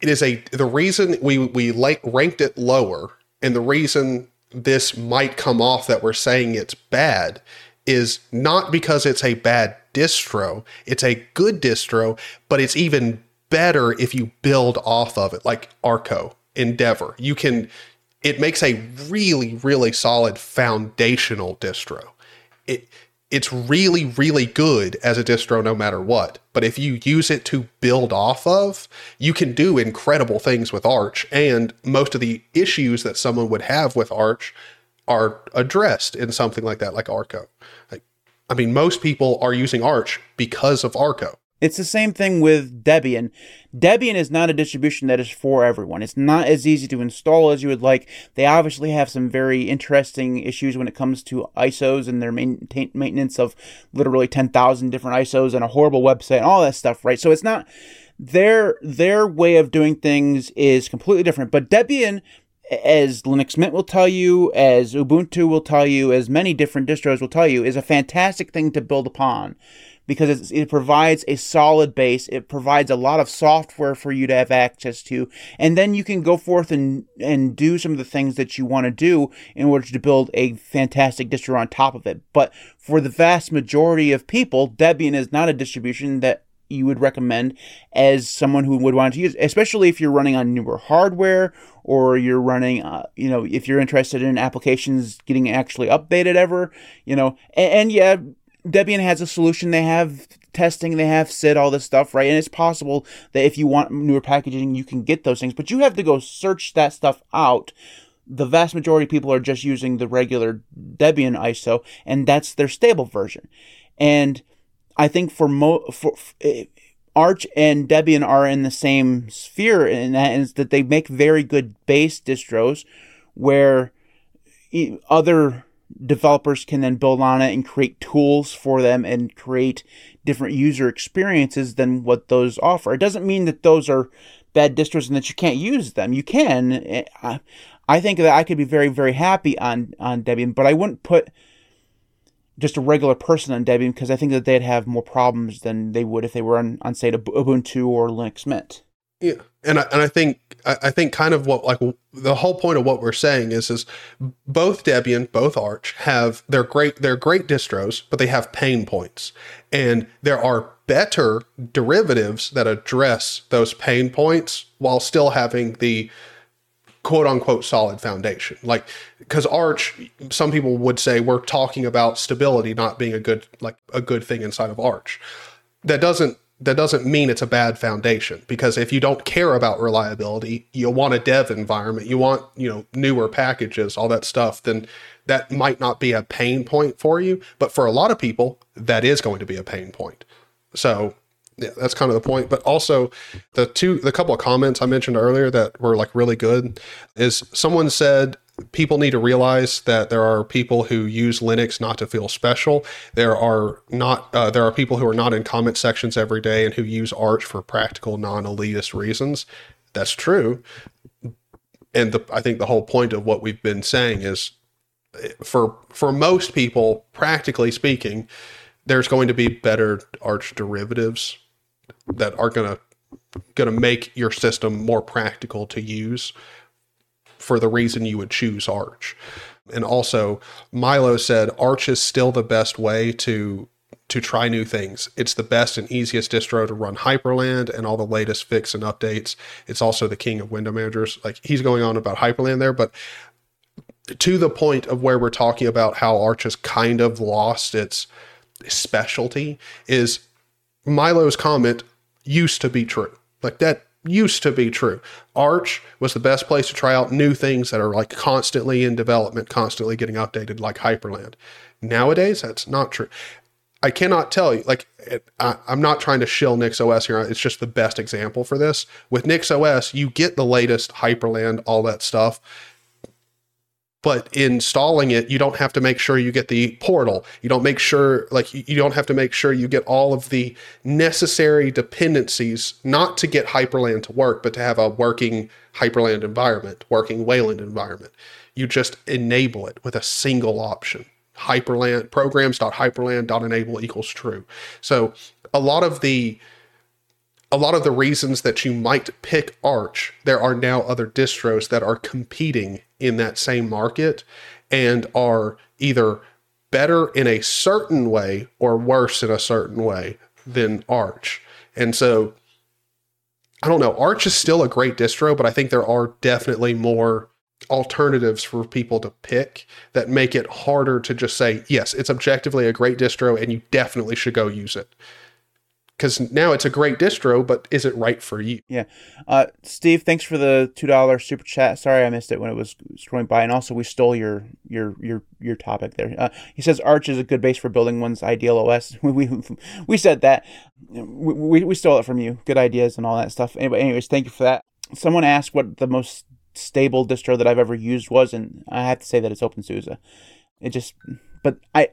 it is a the reason we we like ranked it lower and the reason this might come off that we're saying it's bad is not because it's a bad distro. It's a good distro, but it's even better if you build off of it, like Arco, Endeavour. You can, it makes a really, really solid foundational distro. It, it's really, really good as a distro no matter what. But if you use it to build off of, you can do incredible things with Arch. And most of the issues that someone would have with Arch are addressed in something like that, like Arco. Like, I mean, most people are using Arch because of Arco. It's the same thing with Debian. Debian is not a distribution that is for everyone. It's not as easy to install as you would like. They obviously have some very interesting issues when it comes to ISOs and their maintenance of literally 10,000 different ISOs and a horrible website and all that stuff, right? So it's not their their way of doing things is completely different. But Debian as Linux Mint will tell you, as Ubuntu will tell you, as many different distros will tell you, is a fantastic thing to build upon because it provides a solid base. It provides a lot of software for you to have access to, and then you can go forth and and do some of the things that you want to do in order to build a fantastic distro on top of it. But for the vast majority of people, Debian is not a distribution that you would recommend as someone who would want to use, especially if you're running on newer hardware or you're running, uh, you know, if you're interested in applications getting actually updated ever, you know, and, and yeah, Debian has a solution. They have testing, they have SID, all this stuff, right? And it's possible that if you want newer packaging, you can get those things, but you have to go search that stuff out. The vast majority of people are just using the regular Debian ISO, and that's their stable version. And I think for mo for, for eh, Arch and Debian are in the same sphere, and that is that they make very good base distros, where other developers can then build on it and create tools for them and create different user experiences than what those offer. It doesn't mean that those are bad distros and that you can't use them. You can. I think that I could be very, very happy on, on Debian, but I wouldn't put just a regular person on Debian because I think that they'd have more problems than they would if they were on, on say, Ubuntu or Linux Mint. Yeah, and I, and I think I think kind of what like the whole point of what we're saying is is both Debian, both Arch have they're great they're great distros, but they have pain points, and there are better derivatives that address those pain points while still having the quote unquote solid foundation. Like because Arch, some people would say we're talking about stability not being a good like a good thing inside of Arch. That doesn't that doesn't mean it's a bad foundation because if you don't care about reliability, you want a dev environment, you want, you know, newer packages, all that stuff, then that might not be a pain point for you, but for a lot of people that is going to be a pain point. So, yeah, that's kind of the point. But also the two the couple of comments I mentioned earlier that were like really good is someone said people need to realize that there are people who use Linux not to feel special. There are not uh, there are people who are not in comment sections every day and who use Arch for practical non-elitist reasons. That's true. And the, I think the whole point of what we've been saying is for for most people, practically speaking, there's going to be better Arch derivatives that are going to make your system more practical to use for the reason you would choose Arch. And also, Milo said Arch is still the best way to to try new things. It's the best and easiest distro to run Hyprland and all the latest fix and updates. It's also the king of window managers. Like he's going on about Hyprland there, but to the point of where we're talking about how Arch has kind of lost its specialty is Milo's comment used to be true. Like that used to be true. Arch was the best place to try out new things that are like constantly in development, constantly getting updated, like Hyprland. Nowadays, that's not true. I cannot tell you, like, it, I, am not trying to shill NixOS here. It's just the best example for this. With NixOS, you get the latest Hyprland, all that stuff but installing it you don't have to make sure you get the portal. You don't make sure like you don't have to make sure you get all of the necessary dependencies not to get hyprland to work but to have a working hyprland environment working wayland environment. You just enable it with a single option. Hyprland programs.hyprland.enable equals true. So a lot of the a lot of the reasons that you might pick Arch, there are now other distros that are competing in that same market and are either better in a certain way or worse in a certain way than Arch. And so I don't know, Arch is still a great distro, but I think there are definitely more alternatives for people to pick that make it harder to just say, yes, it's objectively a great distro and you definitely should go use it because now it's a great distro, but is it right for you? Yeah. Uh, Steve, thanks for the two dollar super chat. Sorry I missed it when it was scrolling by, and also we stole your your your your topic there. Uh, he says Arch is a good base for building one's ideal OS. we we said that. We, we stole it from you. Good ideas and all that stuff. Anyway, anyways, thank you for that. Someone asked what the most stable distro that I've ever used was, and I have to say that it's OpenSUSE. It just, but I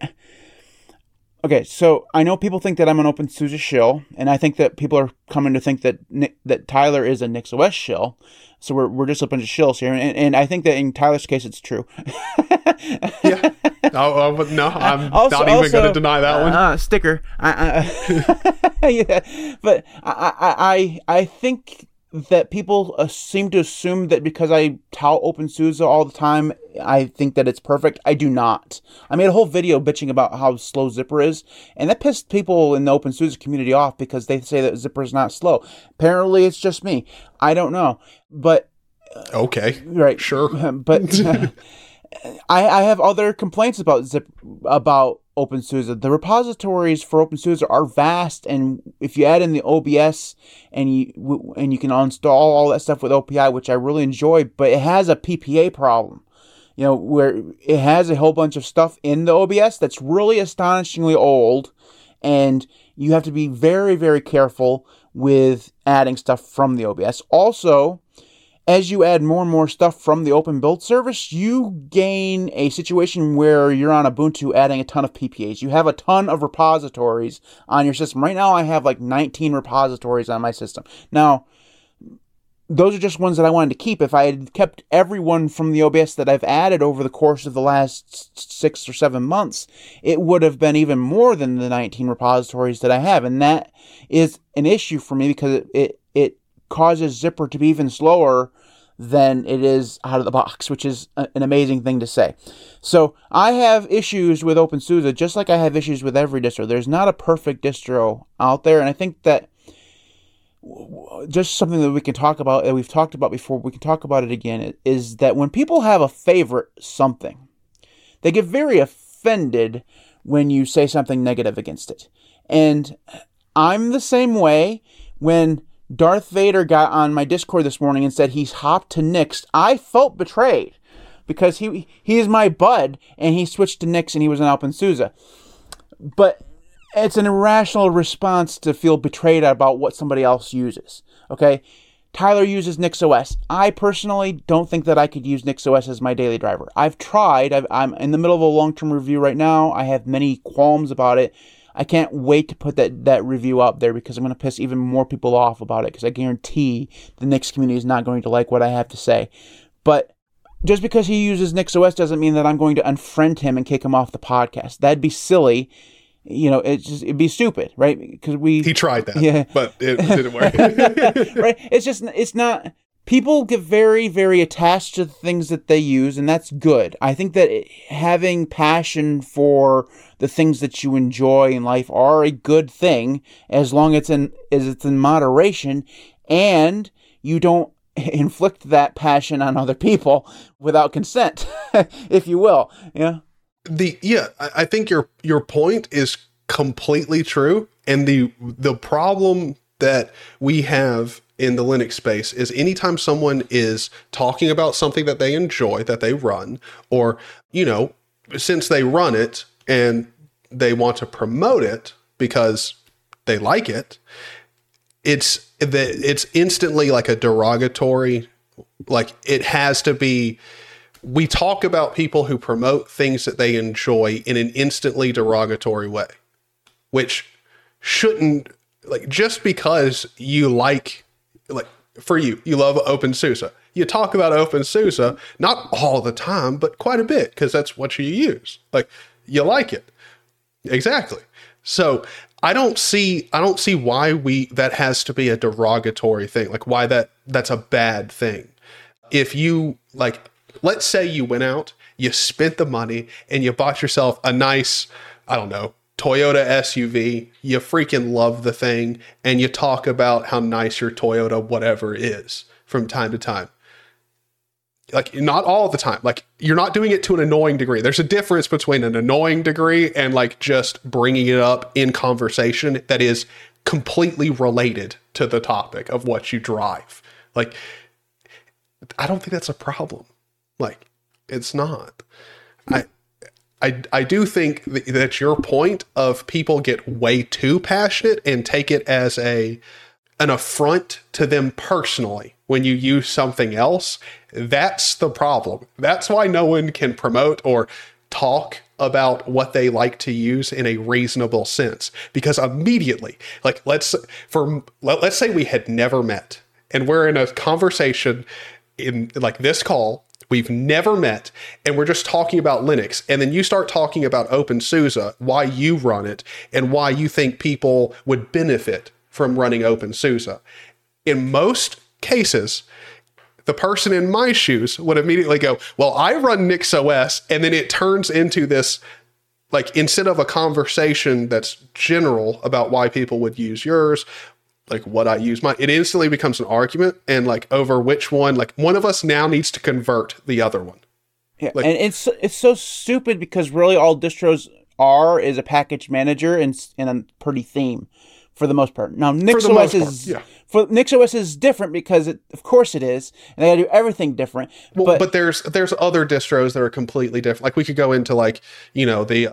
Okay, so I know people think that I'm an open OpenSUSE shill, and I think that people are coming to think that that Tyler is a NixOS shill. So we're, we're just a bunch of shills here, and, and I think that in Tyler's case, it's true. yeah. Oh, no, I'm also, not even going to deny that one. Uh, sticker. I, I, yeah, but I, I I think that people uh, seem to assume that because I tout OpenSUSE all the time, I think that it's perfect. I do not. I made a whole video bitching about how slow Zypper is, and that pissed people in the OpenSUSE community off because they say that Zypper is not slow. Apparently, it's just me. I don't know, but uh, okay, right, sure, but. Uh, I, I have other complaints about zip about OpenSUSE. The repositories for OpenSUSE are vast, and if you add in the OBS and you and you can install all that stuff with OPI, which I really enjoy, but it has a PPA problem. You know, where it has a whole bunch of stuff in the OBS that's really astonishingly old, and you have to be very, very careful with adding stuff from the OBS. Also, as you add more and more stuff from the open build service, you gain a situation where you're on Ubuntu adding a ton of PPAs. You have a ton of repositories on your system. Right now, I have like 19 repositories on my system. Now, those are just ones that I wanted to keep. If I had kept everyone from the OBS that I've added over the course of the last six or seven months, it would have been even more than the 19 repositories that I have. And that is an issue for me because it, it, it causes Zypper to be even slower than it is out of the box, which is a, an amazing thing to say. So I have issues with OpenSUSE, just like I have issues with every distro. There's not a perfect distro out there, and I think that just something that we can talk about that we've talked about before we can talk about it again is that when people have a favorite something they get very offended when you say something negative against it and i'm the same way when Darth Vader got on my Discord this morning and said he's hopped to Nix. I felt betrayed because he he is my bud and he switched to Nix and he was in OpenSUSE. But it's an irrational response to feel betrayed about what somebody else uses. Okay? Tyler uses NixOS. I personally don't think that I could use NixOS as my daily driver. I've tried. i am in the middle of a long term review right now. I have many qualms about it. I can't wait to put that, that review out there because I'm going to piss even more people off about it because I guarantee the Nix community is not going to like what I have to say. But just because he uses NixOS doesn't mean that I'm going to unfriend him and kick him off the podcast. That'd be silly. You know, it's just, it'd be stupid, right? Because we he tried that, yeah, but it didn't work. right? It's just it's not people get very very attached to the things that they use and that's good. I think that having passion for the things that you enjoy in life are a good thing as long as it's in as it's in moderation and you don't inflict that passion on other people without consent if you will yeah the yeah i think your your point is completely true and the the problem that we have in the Linux space is anytime someone is talking about something that they enjoy, that they run, or, you know, since they run it and they want to promote it because they like it, it's it's instantly like a derogatory like it has to be we talk about people who promote things that they enjoy in an instantly derogatory way which shouldn't like just because you like like for you you love OpenSUSE you talk about OpenSUSE not all the time but quite a bit because that's what you use like you like it exactly so I don't see I don't see why we that has to be a derogatory thing. Like why that that's a bad thing. If you like let's say you went out, you spent the money and you bought yourself a nice, I don't know, Toyota SUV, you freaking love the thing and you talk about how nice your Toyota whatever is from time to time. Like not all the time. Like you're not doing it to an annoying degree. There's a difference between an annoying degree and like just bringing it up in conversation that is completely related to the topic of what you drive. Like i don't think that's a problem. Like it's not. I I, I do think that your point of people get way too passionate and take it as a an affront to them personally when you use something else, that's the problem. That's why no one can promote or talk about what they like to use in a reasonable sense because immediately like let's for let, let's say we had never met and we're in a conversation in like this call we've never met and we're just talking about linux and then you start talking about opensuse why you run it and why you think people would benefit from running opensuse in most cases, the person in my shoes would immediately go, Well, I run NixOS. And then it turns into this like instead of a conversation that's general about why people would use yours, like what I use my, it instantly becomes an argument and like over which one, like one of us now needs to convert the other one. Yeah, like, and it's it's so stupid because really all distros are is a package manager and and a pretty theme for the most part. Now NixOS is yeah for NixOS is different because it, of course it is, and they gotta do everything different. Well, but, but there's there's other distros that are completely different. Like we could go into like you know the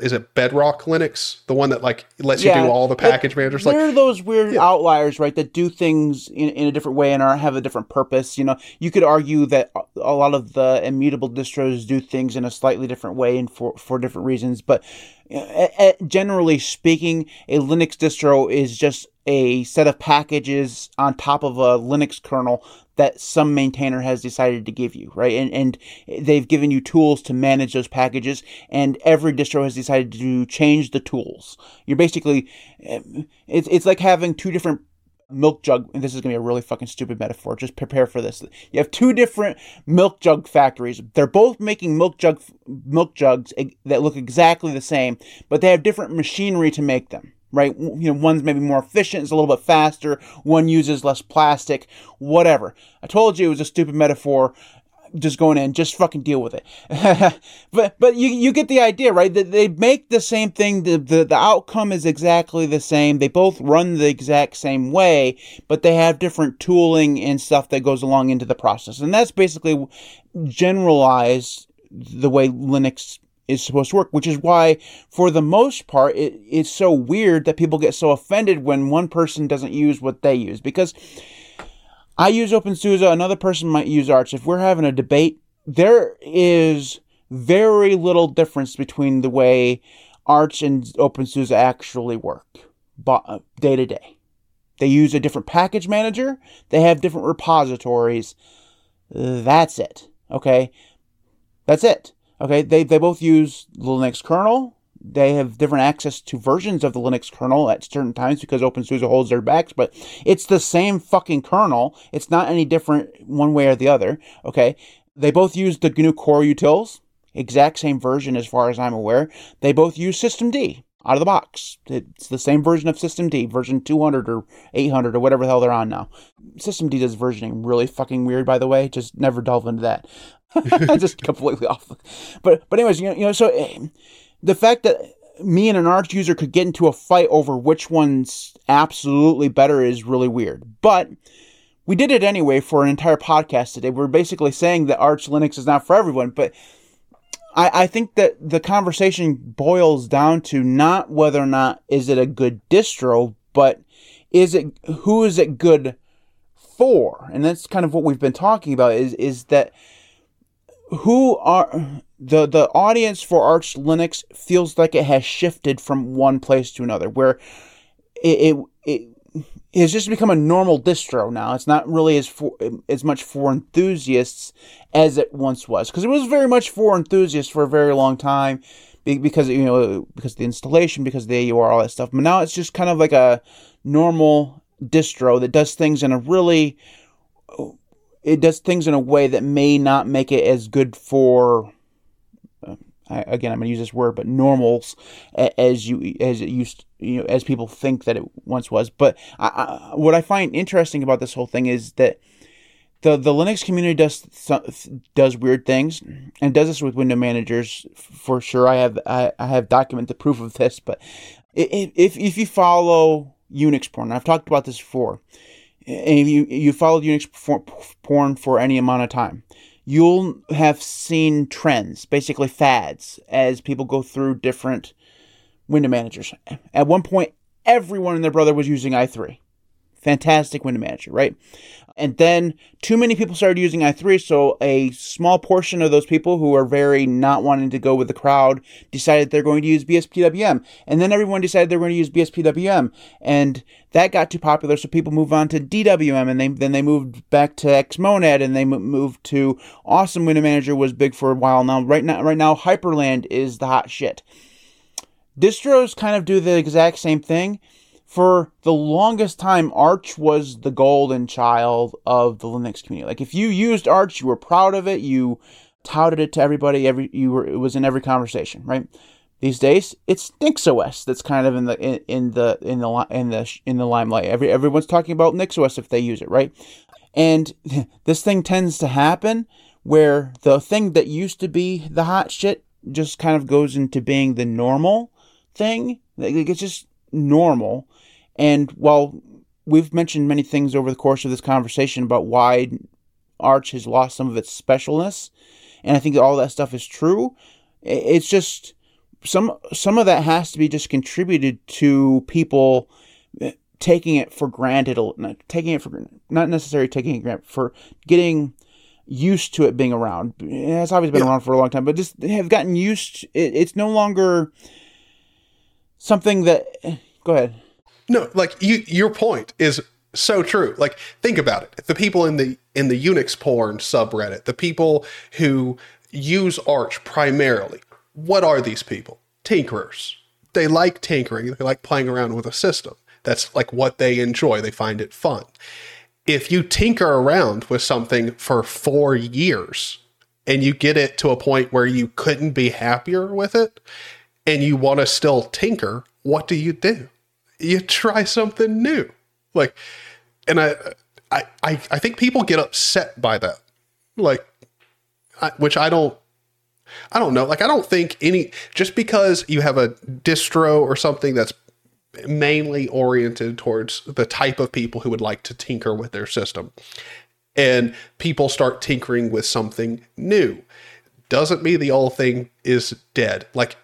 is it Bedrock Linux, the one that like lets yeah, you do all the package managers? Like There are those weird yeah. outliers, right, that do things in, in a different way and are have a different purpose. You know, you could argue that a lot of the immutable distros do things in a slightly different way and for for different reasons, but eh, eh, generally speaking, a Linux distro is just a set of packages on top of a Linux kernel that some maintainer has decided to give you, right? And, and they've given you tools to manage those packages, and every distro has decided to change the tools. You're basically, eh, it's, it's like having two different milk jug and this is going to be a really fucking stupid metaphor just prepare for this you have two different milk jug factories they're both making milk jug milk jugs eh, that look exactly the same but they have different machinery to make them right? You know, one's maybe more efficient, it's a little bit faster, one uses less plastic, whatever. I told you it was a stupid metaphor. Just going in, just fucking deal with it. but but you you get the idea, right? That they make the same thing. The, the the outcome is exactly the same. They both run the exact same way, but they have different tooling and stuff that goes along into the process. And that's basically generalized the way Linux is supposed to work, which is why, for the most part, it, it's so weird that people get so offended when one person doesn't use what they use. Because I use OpenSUSE, another person might use Arch. If we're having a debate, there is very little difference between the way Arch and OpenSUSE actually work uh, day to day. They use a different package manager, they have different repositories. That's it. Okay? That's it. Okay, they, they both use the Linux kernel. They have different access to versions of the Linux kernel at certain times because OpenSUSE holds their backs, but it's the same fucking kernel. It's not any different one way or the other. Okay, they both use the GNU core utils, exact same version as far as I'm aware. They both use systemd out of the box. It's the same version of systemd, version 200 or 800 or whatever the hell they're on now. Systemd does versioning really fucking weird, by the way. Just never delve into that. just completely off. But but anyways, you know, you know, so eh, the fact that me and an Arch user could get into a fight over which one's absolutely better is really weird. But we did it anyway for an entire podcast today. We're basically saying that Arch Linux is not for everyone, but I, I think that the conversation boils down to not whether or not is it a good distro, but is it who is it good for? And that's kind of what we've been talking about is is that who are the the audience for Arch Linux feels like it has shifted from one place to another, where it it, it has just become a normal distro now. It's not really as for as much for enthusiasts as it once was, because it was very much for enthusiasts for a very long time, because you know because the installation, because the AUR, all that stuff. But now it's just kind of like a normal distro that does things in a really it does things in a way that may not make it as good for uh, I, again, I'm going to use this word, but normals as you as it used, you know, as people think that it once was. But I, I, what I find interesting about this whole thing is that the the Linux community does does weird things and does this with window managers for sure. I have I, I have documented proof of this, but if if you follow Unix porn, I've talked about this before, and if you you followed Unix porn for any amount of time, you'll have seen trends, basically fads, as people go through different window managers. At one point, everyone and their brother was using i3. Fantastic window manager, right? And then too many people started using i3, so a small portion of those people who are very not wanting to go with the crowd decided they're going to use BSPWM. And then everyone decided they're going to use BSPWM. And that got too popular, so people moved on to DWM, and they, then they moved back to Xmonad, and they moved to Awesome Window Manager was big for a while now. Right now, right now, Hyprland is the hot shit. Distros kind of do the exact same thing for the longest time, Arch was the golden child of the Linux community. Like if you used Arch, you were proud of it. You touted it to everybody. Every you were it was in every conversation, right? These days, it's NixOS that's kind of in the in, in the in the in the in the limelight. Every everyone's talking about NixOS if they use it, right? And this thing tends to happen where the thing that used to be the hot shit just kind of goes into being the normal thing. Like it's just normal and while we've mentioned many things over the course of this conversation about why Arch has lost some of its specialness, and I think all that stuff is true, it's just some some of that has to be just contributed to people eh, taking it for granted, not taking it for not necessarily taking it granted for getting used to it being around. It's always been yeah. around for a long time, but just have gotten used. It, it's no longer something that. Eh, go ahead. No, like you, your point is so true. Like think about it. The people in the in the Unix porn subreddit, the people who use Arch primarily, what are these people? Tinkerers. They like tinkering. They like playing around with a system. That's like what they enjoy. They find it fun. If you tinker around with something for 4 years and you get it to a point where you couldn't be happier with it and you want to still tinker, what do you do? You try something new. Like, and I, I, I, I think people get upset by that. Like, I, which I don't, I don't know. Like, I don't think any, just because you have a distro or something that's mainly oriented towards the type of people who would like to tinker with their system and people start tinkering with something new doesn't mean the old thing is dead. Like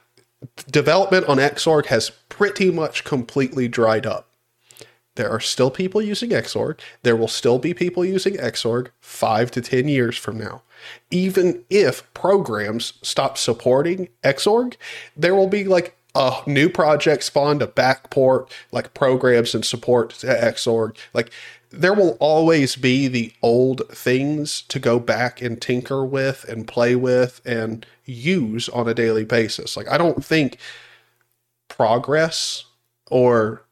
development on Xorg has pretty much completely dried up. There are still people using Xorg. There will still be people using Xorg five to 10 years from now. Even if programs stop supporting Xorg, there will be like a new project spawned to backport like programs and support to Xorg. Like there will always be the old things to go back and tinker with and play with and use on a daily basis. Like I don't think progress or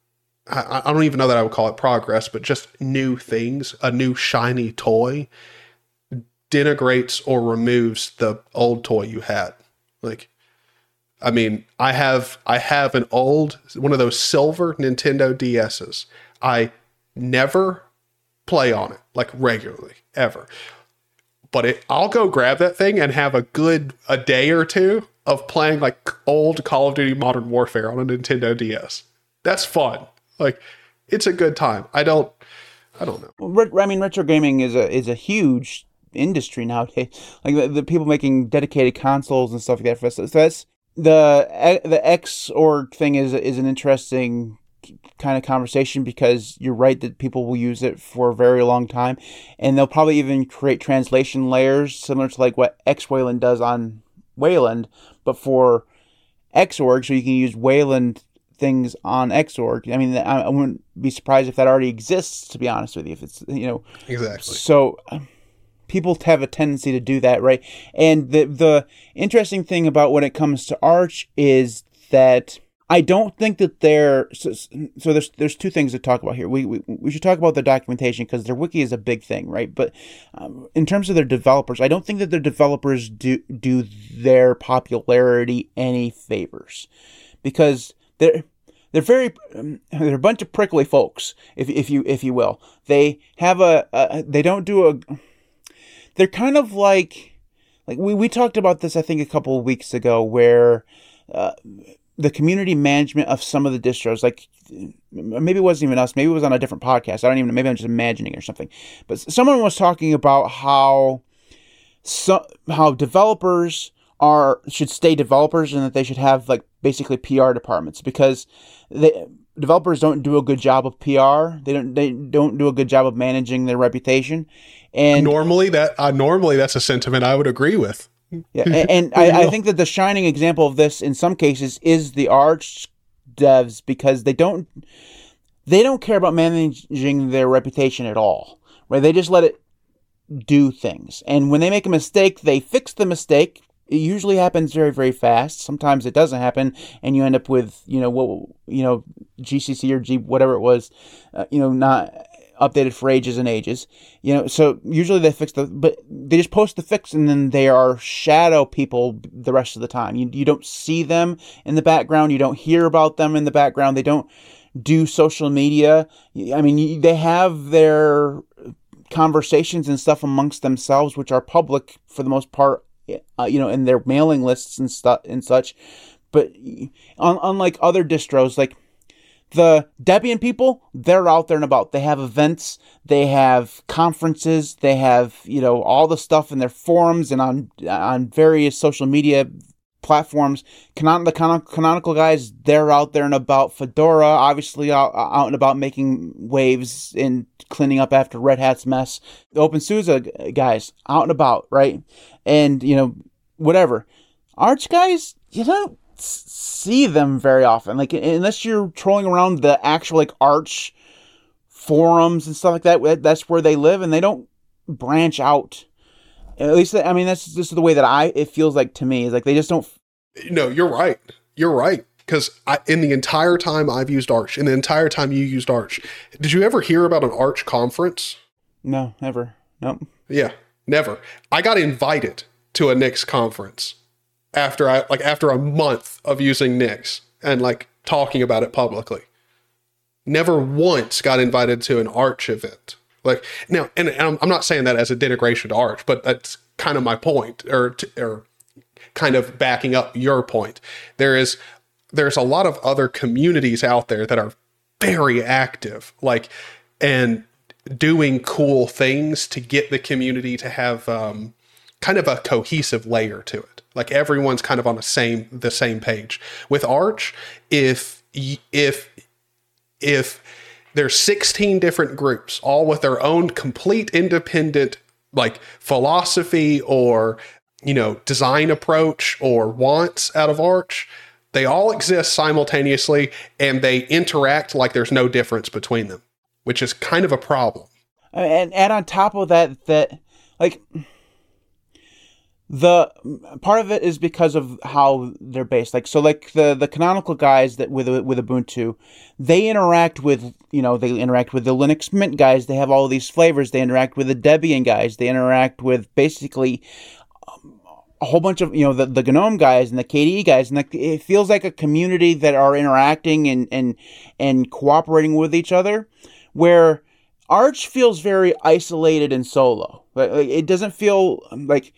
I, I, don't even know that I would call it progress, but just new things, a new shiny toy denigrates or removes the old toy you had. Like I mean, I have I have an old one of those silver Nintendo DSs. I never play on it like regularly ever. But it, I'll go grab that thing and have a good a day or two of playing like old Call of Duty Modern Warfare on a Nintendo DS. That's fun. Like it's a good time. I don't I don't know. Well, I mean, retro gaming is a is a huge industry nowadays. Like the, the people making dedicated consoles and stuff like that for us. So that's the the Xorg thing is is an interesting kind of conversation because you're right that people will use it for a very long time, and they'll probably even create translation layers similar to like what X Wayland does on Wayland, but for Xorg, so you can use Wayland things on Xorg. I mean, I, I wouldn't be surprised if that already exists. To be honest with you, if it's you know exactly so. People have a tendency to do that, right? And the the interesting thing about when it comes to Arch is that I don't think that they're so, so, there's there's two things to talk about here. We we, we should talk about the documentation because their wiki is a big thing, right? But um, in terms of their developers, I don't think that their developers do do their popularity any favors because they're they're very um, they're a bunch of prickly folks, if if you if you will. They have a, a they don't do a they're kind of like like we, we talked about this I think a couple of weeks ago where uh, the community management of some of the distros, like maybe it wasn't even us, maybe it was on a different podcast. I don't even know. Maybe I'm just imagining or something. But someone was talking about how how developers are should stay developers and that they should have like basically PR departments because they developers don't do a good job of PR. They don't they don't do a good job of managing their reputation. And normally that uh, normally that's a sentiment I would agree with. Yeah, and, and I, I, think that the shining example of this in some cases is the Arch devs because they don't they don't care about managing their reputation at all. Right? They just let it do things. And when they make a mistake, they fix the mistake. It usually happens very, very fast. Sometimes it doesn't happen, and you end up with, you know, what, you know, GCC or G, whatever it was, uh, you know, not updated for ages and ages. You know, so usually they fix the, but they just post the fix and then they are shadow people the rest of the time. You, you don't see them in the background. You don't hear about them in the background. They don't do social media. I mean, they have their conversations and stuff amongst themselves, which are public for the most part, uh, you know, in their mailing lists and stuff and such. But unlike other distros, like the Debian people, they're out there and about. They have events, they have conferences, they have, you know, all the stuff in their forums and on on various social media platforms. Canon- the canon- canonical guys, they're out there and about. Fedora, obviously out, out and about making waves and cleaning up after Red Hat's mess. The OpenSUSE guys, out and about, right? And, you know, whatever. Arch guys, you know, see them very often. Like unless you're trolling around the actual like Arch forums and stuff like that, that's where they live, and they don't branch out. At least, I mean, that's just the way that I it feels like to me. Is like they just don't. No, you're right. You're right. Because in the entire time I've used Arch, in the entire time you used Arch, did you ever hear about an Arch conference? No, never. Nope. Yeah, never. I got invited to a Nix conference after I like after a month of using Nix and like talking about it publicly. Never once got invited to an Arch event. Like now, and, and I'm not saying that as a denigration to Arch, but that's kind of my point, or or kind of backing up your point. There is there's a lot of other communities out there that are very active, like and doing cool things to get the community to have um, kind of a cohesive layer to it. Like everyone's kind of on the same the same page. With Arch, if if if there's 16 different groups, all with their own complete independent like philosophy or you know design approach or wants out of Arch, they all exist simultaneously and they interact like there's no difference between them, which is kind of a problem. And and on top of that, that like the part of it is because of how they're based. Like so like the the canonical guys that with with ubuntu they interact with you know they interact with the linux mint guys. They have all these flavors. They interact with the debian guys. They interact with basically um, a whole bunch of you know the, the gnome guys and the kde guys. And like it feels like a community that are interacting and and and cooperating with each other where arch feels very isolated and solo. It doesn't feel like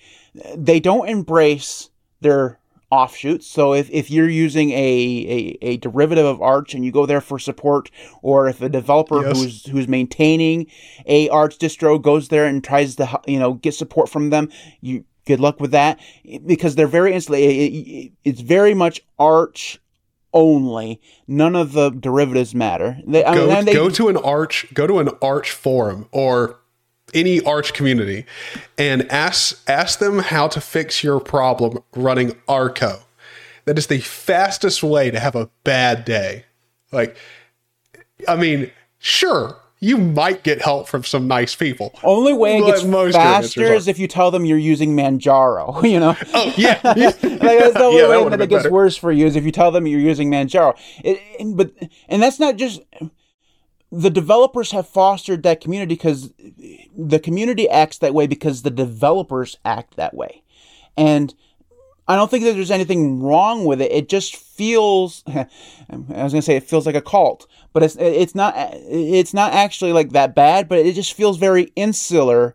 they don't embrace their offshoots. So if, if you're using a, a, a derivative of Arch and you go there for support, or if a developer Yes. who's who's maintaining a Arch distro goes there and tries to you know get support from them, you good luck with that because they're very insulated. It- it- it's very much Arch only. None of the derivatives matter. They, I mean, they, go to an arch go to an arch forum or any arch community and ask ask them how to fix your problem running arco that is the fastest way to have a bad day like i mean sure you might get help from some nice people only way it gets most faster is if you tell them you're using Manjaro. You know. oh yeah, yeah. like that's the only Yeah, way that been it gets better. worse for you is if you tell them you're using Manjaro. It, but and that's not just the developers have fostered that community because the community acts that way because the developers act that way, and I don't think that there's anything wrong with it. It just feels I was gonna say it feels like a cult, but it's it's not it's not actually like that bad, but it just feels very insular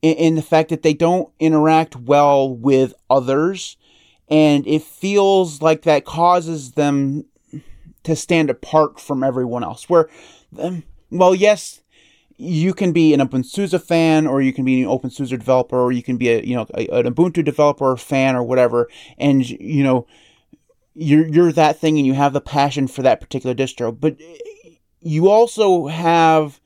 in, in the fact that they don't interact well with others, and it feels like that causes them to stand apart from everyone else. Where, um, well, yes, you can be an OpenSUSE fan, or you can be an OpenSUSE developer, or you can be a you know a, an Ubuntu developer fan or whatever, and you know you're you're that thing and you have the passion for that particular distro, but you also have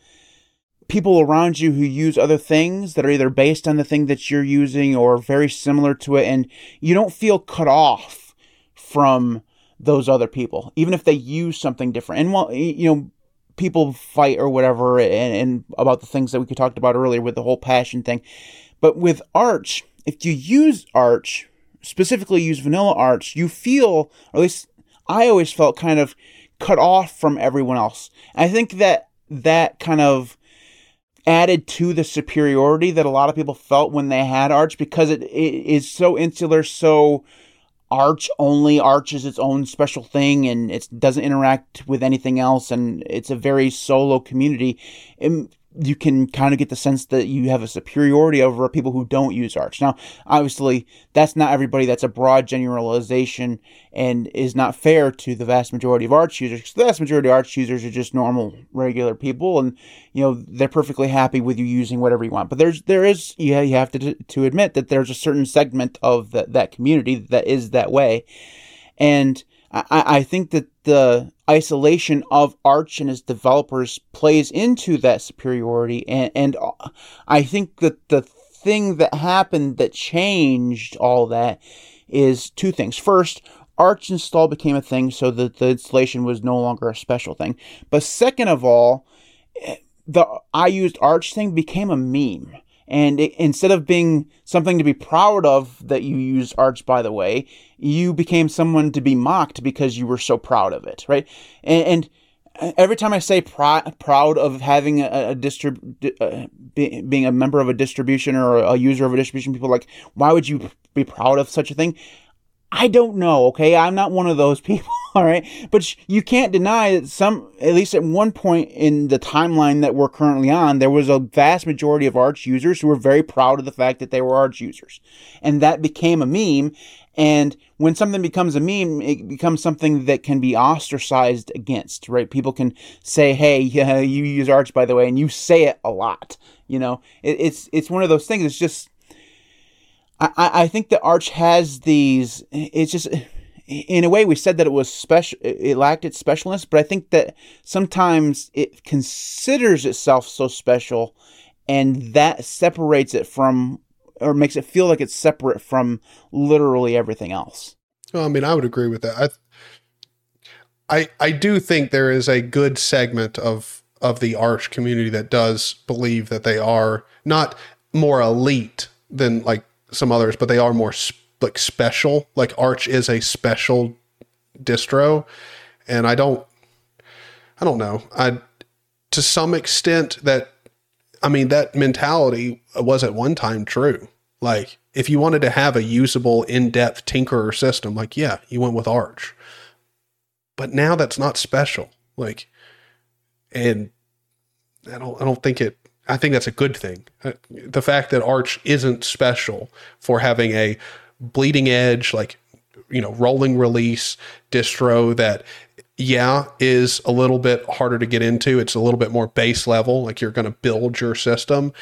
people around you who use other things that are either based on the thing that you're using or very similar to it and you don't feel cut off from those other people even if they use something different. And well you know people fight or whatever and, and about the things that we could talked about earlier with the whole passion thing. But with arch if you use arch specifically use vanilla arch you feel or at least i always felt kind of cut off from everyone else. I think that that kind of added to the superiority that a lot of people felt when they had arch because it, it is so insular so arch only arch is its own special thing and it doesn't interact with anything else. And it's a very solo community you can kind of get the sense that you have a superiority over people who don't use arch. Now obviously that's not everybody that's a broad generalization and is not fair to the vast majority of arch users the vast majority of arch users are just normal regular people and you know they're perfectly happy with you using whatever you want. But there's there is you you have to to admit that there's a certain segment of that that community that is that way. And I, I think that the isolation of Arch and its developers plays into that superiority, and, and I think that the thing that happened that changed all that is two things. First, Arch install became a thing, so that the installation was no longer a special thing. But second of all, eh, the I used Arch thing became a meme. And it, instead of being something to be proud of that you used Arch, by the way, you became someone to be mocked because you were so proud of it, right? And, and every time I say pr- proud of having a, a distrib- uh, be, being a member of a distribution or a user of a distribution, people like, why would you be proud of such a thing? I don't know, okay? I'm not one of those people, all right? But you can't deny that some, at least at one point in the timeline that we're currently on, there was a vast majority of Arch users who were very proud of the fact that they were Arch users. And that became a meme. And when something becomes a meme, it becomes something that can be ostracized against, right? People can say, hey, yeah, you use Arch, by the way, and you say it a lot. You know, it, it's, it's one of those things. It's just, I, I think the Arch has these. It's just, in a way, we said that it was special. It lacked its specialness, but I think that sometimes it considers itself so special, and that separates it from, or makes it feel like it's separate from literally everything else. Well, I mean, I would agree with that. I, I, I do think there is a good segment of of the Arch community that does believe that they are not more elite than like some others, but they are more sp- like special. Like Arch is a special distro, and I don't, I don't know. I to some extent that, I mean, that mentality was at one time true. Like if you wanted to have a usable, in-depth tinkerer system, like yeah, you went with Arch. But now that's not special. Like, and I don't, I don't think it I think that's a good thing. Uh, The fact that Arch isn't special for having a bleeding edge, like you know rolling release distro that yeah is a little bit harder to get into. It's a little bit more base level, like you're going to build your system.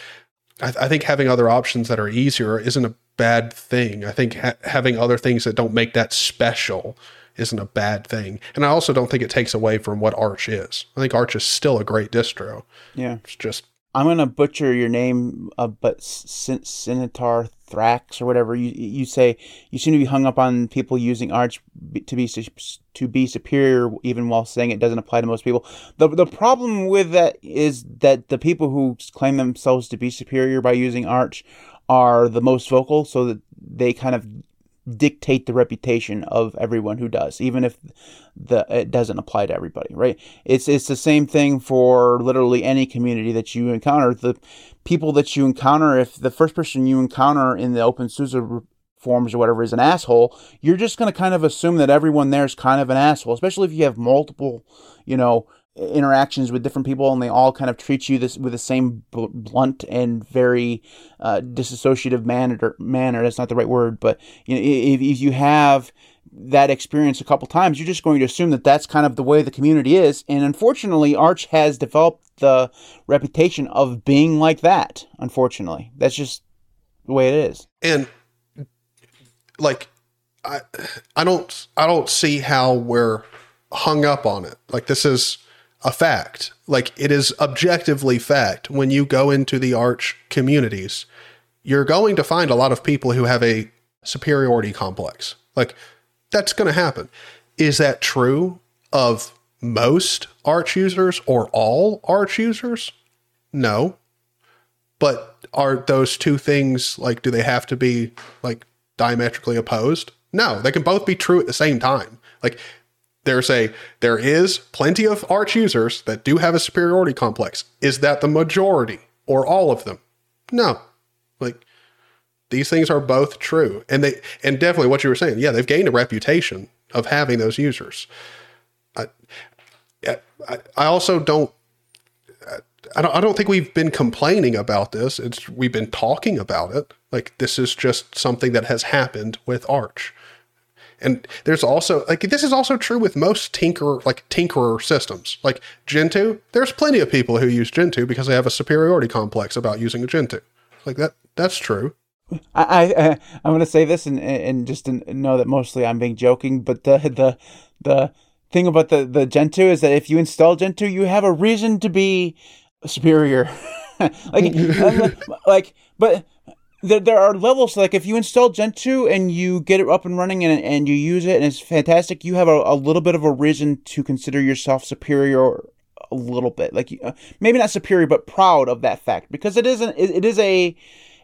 I, I, think having other options that are easier isn't a bad thing. I think ha- having other things that don't make that special isn't a bad thing. And I also don't think it takes away from what Arch is. I think Arch is still a great distro. Yeah. It's just I'm gonna butcher your name, uh, but Sinitar Thrax or whatever you you say. You seem to be hung up on people using Arch to be to be superior, even while saying it doesn't apply to most people. the The problem with that is that the people who claim themselves to be superior by using Arch are the most vocal, so that they kind of dictate the reputation of everyone who does, even if the it doesn't apply to everybody, right? It's it's the same thing for literally any community that you encounter. The people that you encounter, if the first person you encounter in the open OpenSUSE forms or whatever is an asshole, you're just going to kind of assume that everyone there is kind of an asshole, especially if you have multiple, you know, interactions with different people and they all kind of treat you this with the same blunt and very uh, disassociative manner manner. That's not the right word but you know if, if you have that experience a couple times you're just going to assume that that's kind of the way the community is. And unfortunately arch has developed the reputation of being like that unfortunately. That's just the way it is. And like i i don't i don't see how we're hung up on it. Like this is a fact. Like it is objectively fact. When you go into the Arch communities, you're going to find a lot of people who have a superiority complex. Like that's going to happen. Is that true of most Arch users or all Arch users? No. But are those two things like, do they have to be like diametrically opposed? No, they can both be true at the same time. Like there's a there is plenty of arch users that do have a superiority complex. Is that the majority or all of them? No. Like these things are both true. And they and definitely what you were saying, yeah, they've gained a reputation of having those users. I I, I also don't I don't I don't think we've been complaining about this. It's we've been talking about it. Like this is just something that has happened with Arch. And there's also like this is also true with most tinker like tinkerer systems. Like Gentoo, there's plenty of people who use Gentoo because they have a superiority complex about using a Gentoo. Like that that's true. I, I I'm gonna say this and and just know that mostly I'm being joking, but the the the thing about the the Gentoo is that if you install Gentoo, you have a reason to be superior. Uh, like like but there, there are levels like if you install Gentoo and you get it up and running and, and you use it and it's fantastic, you have a, a little bit of a reason to consider yourself superior a little bit, like uh, maybe not superior but proud of that fact because it isn't. It, it is a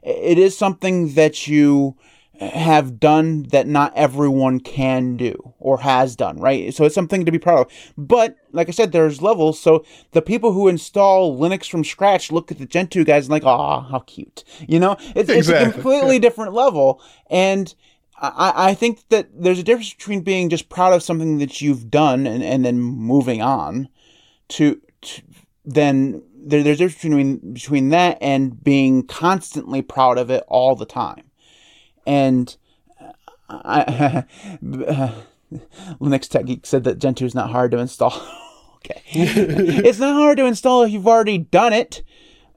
it is something that you have done that not everyone can do or has done, right? So it's something to be proud of. But like I said, there's levels. So the people who install Linux from scratch look at the Gentoo guys and like, oh, how cute. You know, it's, exactly. it's a completely different level. And I, I think that there's a difference between being just proud of something that you've done and, and then moving on to, to then there, there's a difference between, between that and being constantly proud of it all the time and I, Linux Tech Geek said that Gentoo is not hard to install. okay, it's not hard to install if you've already done it.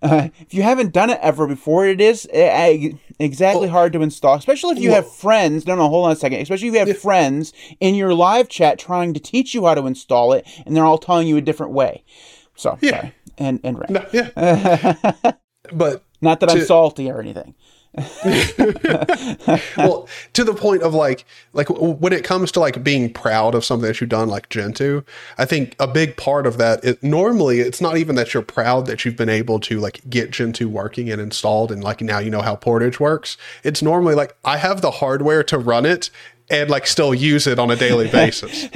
Uh, if you haven't done it ever before, it is uh, exactly well, hard to install, especially if you well, have friends. No, no, hold on a second. Especially if you have yeah. friends in your live chat trying to teach you how to install it, and they're all telling you a different way. So, yeah. sorry. And, and right. No, yeah. but not that to, I'm salty or anything. well, to the point of like, like when it comes to like being proud of something that you've done, like Gentoo, I think a big part of that. Normally, it's not even that you're proud that you've been able to like get Gentoo working and installed, and like now you know how Portage works. It's normally like I have the hardware to run it, and like still use it on a daily basis.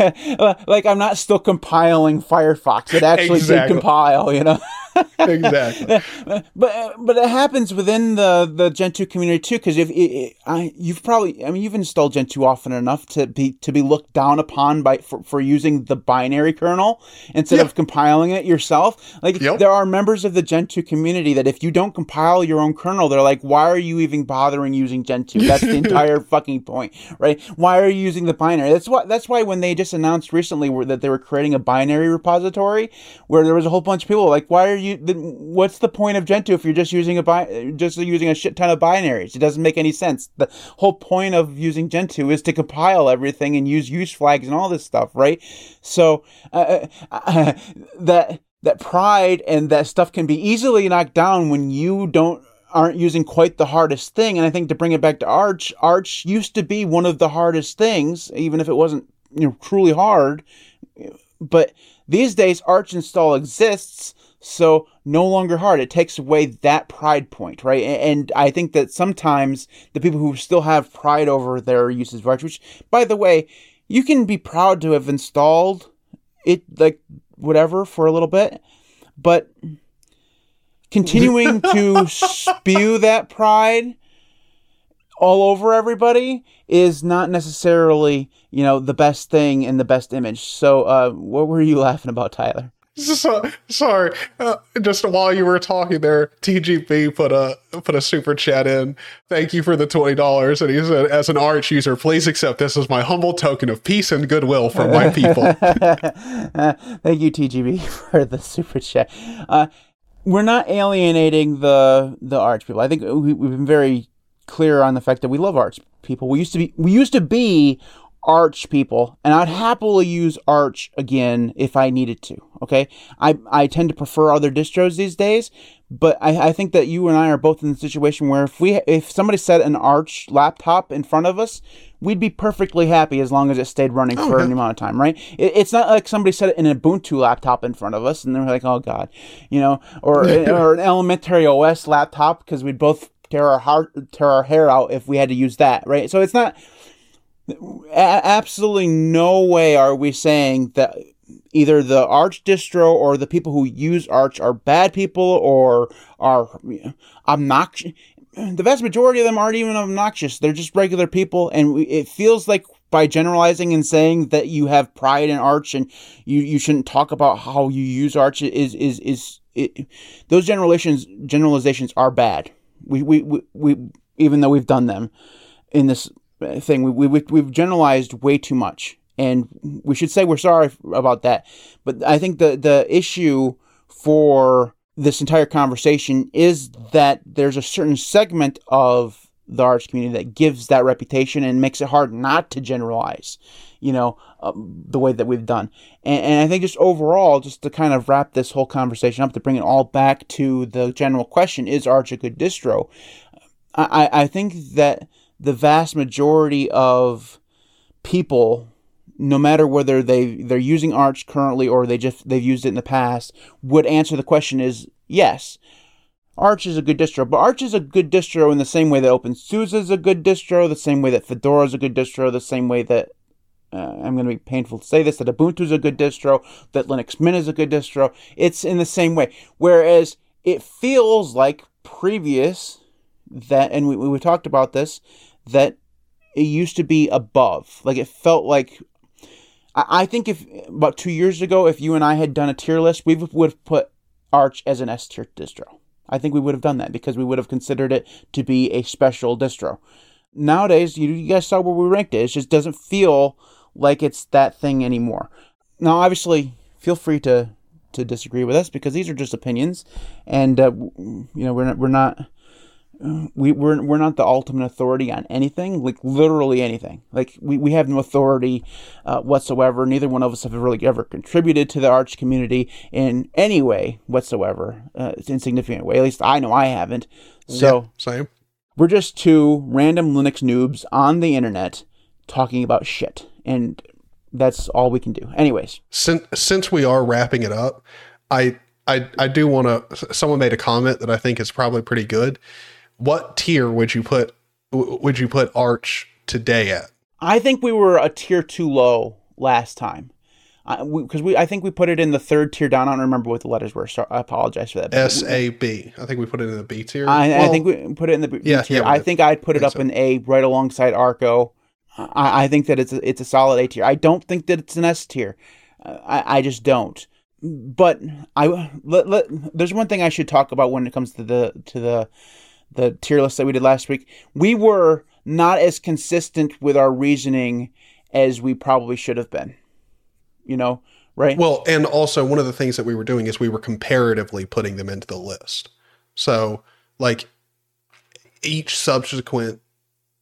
like I'm not still compiling Firefox. It actually exactly. did compile, you know. exactly. but but it happens within the the Gentoo community too. Because if it, I, you've probably, I mean, you've installed Gentoo often enough to be to be looked down upon by for, for using the binary kernel instead Yeah. of compiling it yourself. Like Yep. there are members of the Gentoo community that if you don't compile your own kernel, they're like, why are you even bothering using Gentoo? That's the entire fucking point, right? Why are you using the binary? That's why. That's why when they just announced recently that they were creating a binary repository where there was a whole bunch of people like, why are you? Then what's the point of Gentoo if you're just using a bi- just using a shit ton of binaries? It doesn't make any sense. The whole point of using Gentoo is to compile everything and use use flags and all this stuff, right? So uh, uh, that that pride and that stuff can be easily knocked down when you don't aren't using quite the hardest thing. And I think to bring it back to Arch, Arch used to be one of the hardest things, even if it wasn't you know truly hard. But these days, Arch install exists, so no longer hard. It takes away that pride point, right? And I think that sometimes the people who still have pride over their uses of Arch, which, by the way, you can be proud to have installed it, like whatever, for a little bit, but continuing to spew that pride all over everybody is not necessarily, you know, the best thing and the best image. So, uh, what were you laughing about, Tyler? So, sorry, uh, just while you were talking there, TGB put a put a super chat in. Thank you for the twenty dollars, and he said, "As an Arch user, please accept this as my humble token of peace and goodwill from my people." Uh, Thank you, TGB, for the super chat. Uh, we're not alienating the the Arch people. I think we, we've been very clear on the fact that we love Arch people. We used to be we used to be Arch people, and I'd happily use Arch again if I needed to. Okay, I I tend to prefer other distros these days, but I, I think that you and I are both in the situation where if we if somebody set an Arch laptop in front of us, we'd be perfectly happy as long as it stayed running oh, for yeah. an amount of time, right? It, it's not like somebody set an Ubuntu laptop in front of us and they're like, oh god, you know, or or an elementary OS laptop because we'd both tear our heart tear our hair out if we had to use that, right? So it's not absolutely no way are we saying that either the Arch distro or the people who use Arch are bad people or are obnoxious. The vast majority of them aren't even obnoxious. They're just regular people, and it feels like by generalizing and saying that you have pride in Arch and you, you shouldn't talk about how you use Arch is is is it, those generalizations generalizations are bad. We, we we we even though we've done them in this thing, we, we we've generalized way too much, and we should say we're sorry about that. But I think the the issue for this entire conversation is that there's a certain segment of the Arch community that gives that reputation and makes it hard not to generalize, you know, um, the way that we've done. And, and I think just overall, just to kind of wrap this whole conversation up, to bring it all back to the general question: Is Arch a good distro? I, I think that the vast majority of people, no matter whether they they're using Arch currently or they just they've used it in the past, would answer the question is yes. Arch is a good distro, but Arch is a good distro in the same way that OpenSUSE is a good distro, the same way that Fedora is a good distro, the same way that uh, I'm going to be painful to say this that Ubuntu is a good distro, that Linux Mint is a good distro. It's in the same way. Whereas it feels like previous that, and we, we talked about this, that it used to be above. Like it felt like. I think if about two years ago, if you and I had done a tier list, we would have put Arch as an S tier distro. I think we would have done that because we would have considered it to be a special distro. Nowadays, you, you guys saw where we ranked it. It just doesn't feel like it's that thing anymore. Now, obviously, feel free to to disagree with us because these are just opinions, and uh, you know we're not, we're not we we're, we're not the ultimate authority on anything like literally anything like we, we have no authority uh, whatsoever neither one of us have really ever contributed to the arch community in any way whatsoever uh, insignificant way at least i know i haven't so Yeah, same. we're just two random linux noobs on the internet talking about shit and that's all we can do anyways Since since we are wrapping it up, I I I do want to. Someone made a comment that I think is probably pretty good. What tier would you put would you put Arch today at? I think we were a tier too low last time. because we, I think we put it in the third tier down. I don't remember what the letters were, so I apologize for that. S A B. I think we put it in the B tier. I, I think we put it in the B yeah, tier. yeah, we I think I'd put it up so. in A right alongside Arco. I, I think that it's a, it's a solid A tier. I don't think that it's an S tier. Uh, I, I just don't. But I let, let, there's one thing I should talk about when it comes to the to the the tier list that we did last week. We were not as consistent with our reasoning as we probably should have been. You know, right? Well, and also one of the things that we were doing is we were comparatively putting them into the list. So, like each subsequent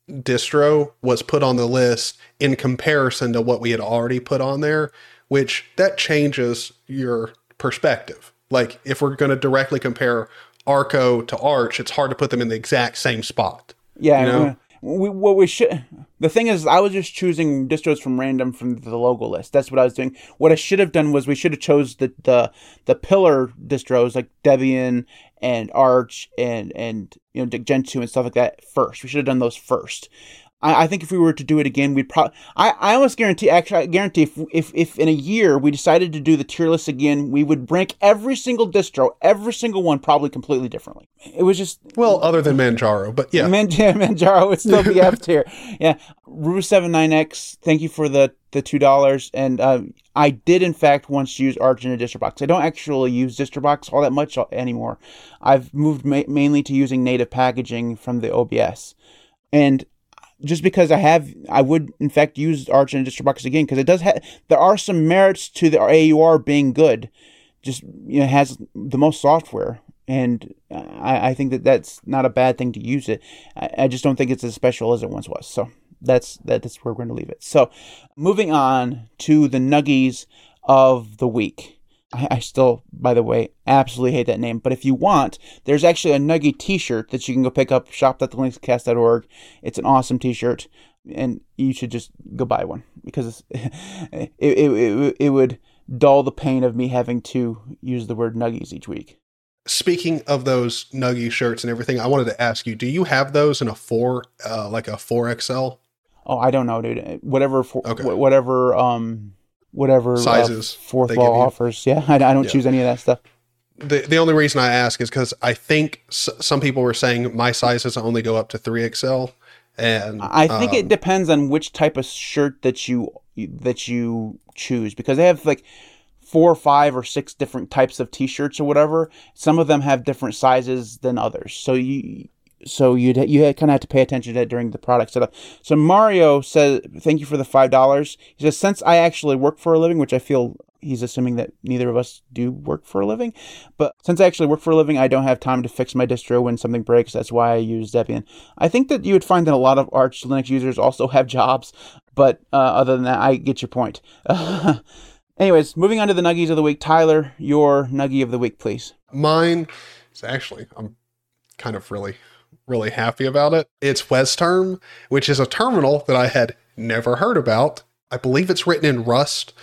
distro was put on the list in comparison to what we had already put on there, which that changes your perspective. Like if we're going to directly compare Arco to Arch, it's hard to put them in the exact same spot. Yeah, You know? we, what we should. The thing is, I was just choosing distros from random from the logo list. That's what I was doing. What I should have done was we should have chose the the the pillar distros like Debian and Arch and and you know Gentoo and stuff like that first. We should have done those first. I, I think if we were to do it again, we'd probably. I, I almost guarantee. Actually, I guarantee if, if if in a year we decided to do the tier list again, we would rank every single distro, every single one, probably completely differently. It was just Well, other than Manjaro, but yeah. Man- yeah, Manjaro would still be F tier. Yeah, Rue 79X, thank you for the the two dollars. And uh, I did in fact once use Arch in a DistroBox. I don't actually use DistroBox all that much anymore. I've moved ma- mainly to using native packaging from the OBS, and just because I have, I would in fact use Arch and DistroBox again because it does have. There are some merits to the AUR being good. Just you know, has the most software, and I, I think that that's not a bad thing to use it. I, I just don't think it's as special as it once was. So that's that's where we're going to leave it. So moving on to the nuggies of the week. I, I still, by the way, absolutely hate that name. But if you want, there's actually a Nuggie T-shirt that you can go pick up. Shop.thelinuxcast.org. It's an awesome T-shirt, and you should just go buy one because it, it, it, it would dull the pain of me having to use the word nuggies each week. Speaking of those Nuggie shirts and everything, I wanted to ask you: Do you have those in a four, uh, like a four XL? Oh, I don't know, dude. Whatever, for, Okay. wh- whatever, um, whatever uh, Sizes fourth they wall offers. Yeah, I, I don't Yeah. choose any of that stuff. The the only reason I ask is because I think s- some people were saying my sizes only go up to three XL, and I think um, it depends on which type of shirt that you that you choose because they have like four or five or six different types of t-shirts or whatever. Some of them have different sizes than others. So you so you'd you kind of have to pay attention to that during the product setup. So Mario says, "Thank you for the five dollars." He says, "Since I actually work for a living, which I feel he's assuming that neither of us do work for a living, but since I actually work for a living, I don't have time to fix my distro when something breaks. That's why I use Debian. I think that you would find that a lot of Arch Linux users also have jobs, but uh, other than that, I get your point." Anyways, moving on to the nuggies of the week. Tyler, your nuggie of the week, please. mine is actually I'm kind of really really happy about it. It's WezTerm, which is a terminal that I had never heard about. I believe it's written in Rust.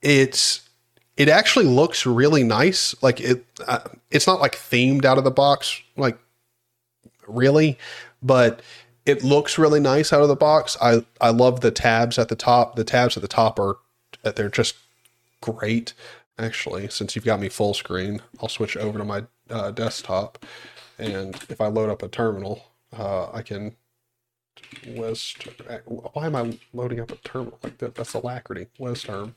It's it actually looks really nice. Like it, uh, it's not like themed out of the box, like really, but it looks really nice out of the box. I I love the tabs at the top. The tabs at the top are they're just great. Actually, since you've got me full screen, I'll switch over to my uh, desktop, and if I load up a terminal, uh, I can. West. Why am I loading up a terminal like that? That's Alacritty. West term.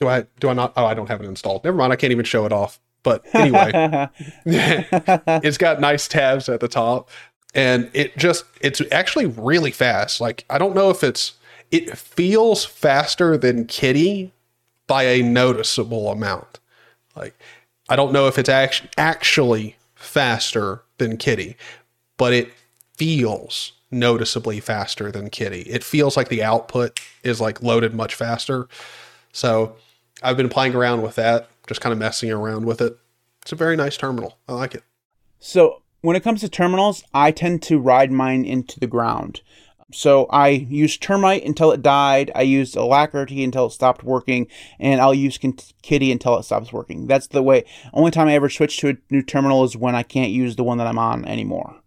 Do I do I not? Oh, I don't have it installed. Never mind. I can't even show it off. But anyway, it's got nice tabs at the top, and it just it's actually really fast. Like I don't know if it's it feels faster than Kitty by a noticeable amount. Like I don't know if it's act- actually faster than Kitty, but it feels noticeably faster than Kitty. It feels like the output is like loaded much faster. So I've been playing around with that, just kind of messing around with it. It's a very nice terminal. I like it. So when it comes to terminals, I tend to ride mine into the ground. So I used Termite until it died. I used Alacritty until it stopped working, and I'll use Kitty until it stops working. That's the way. Only time I ever switch to a new terminal is when I can't use the one that I'm on anymore.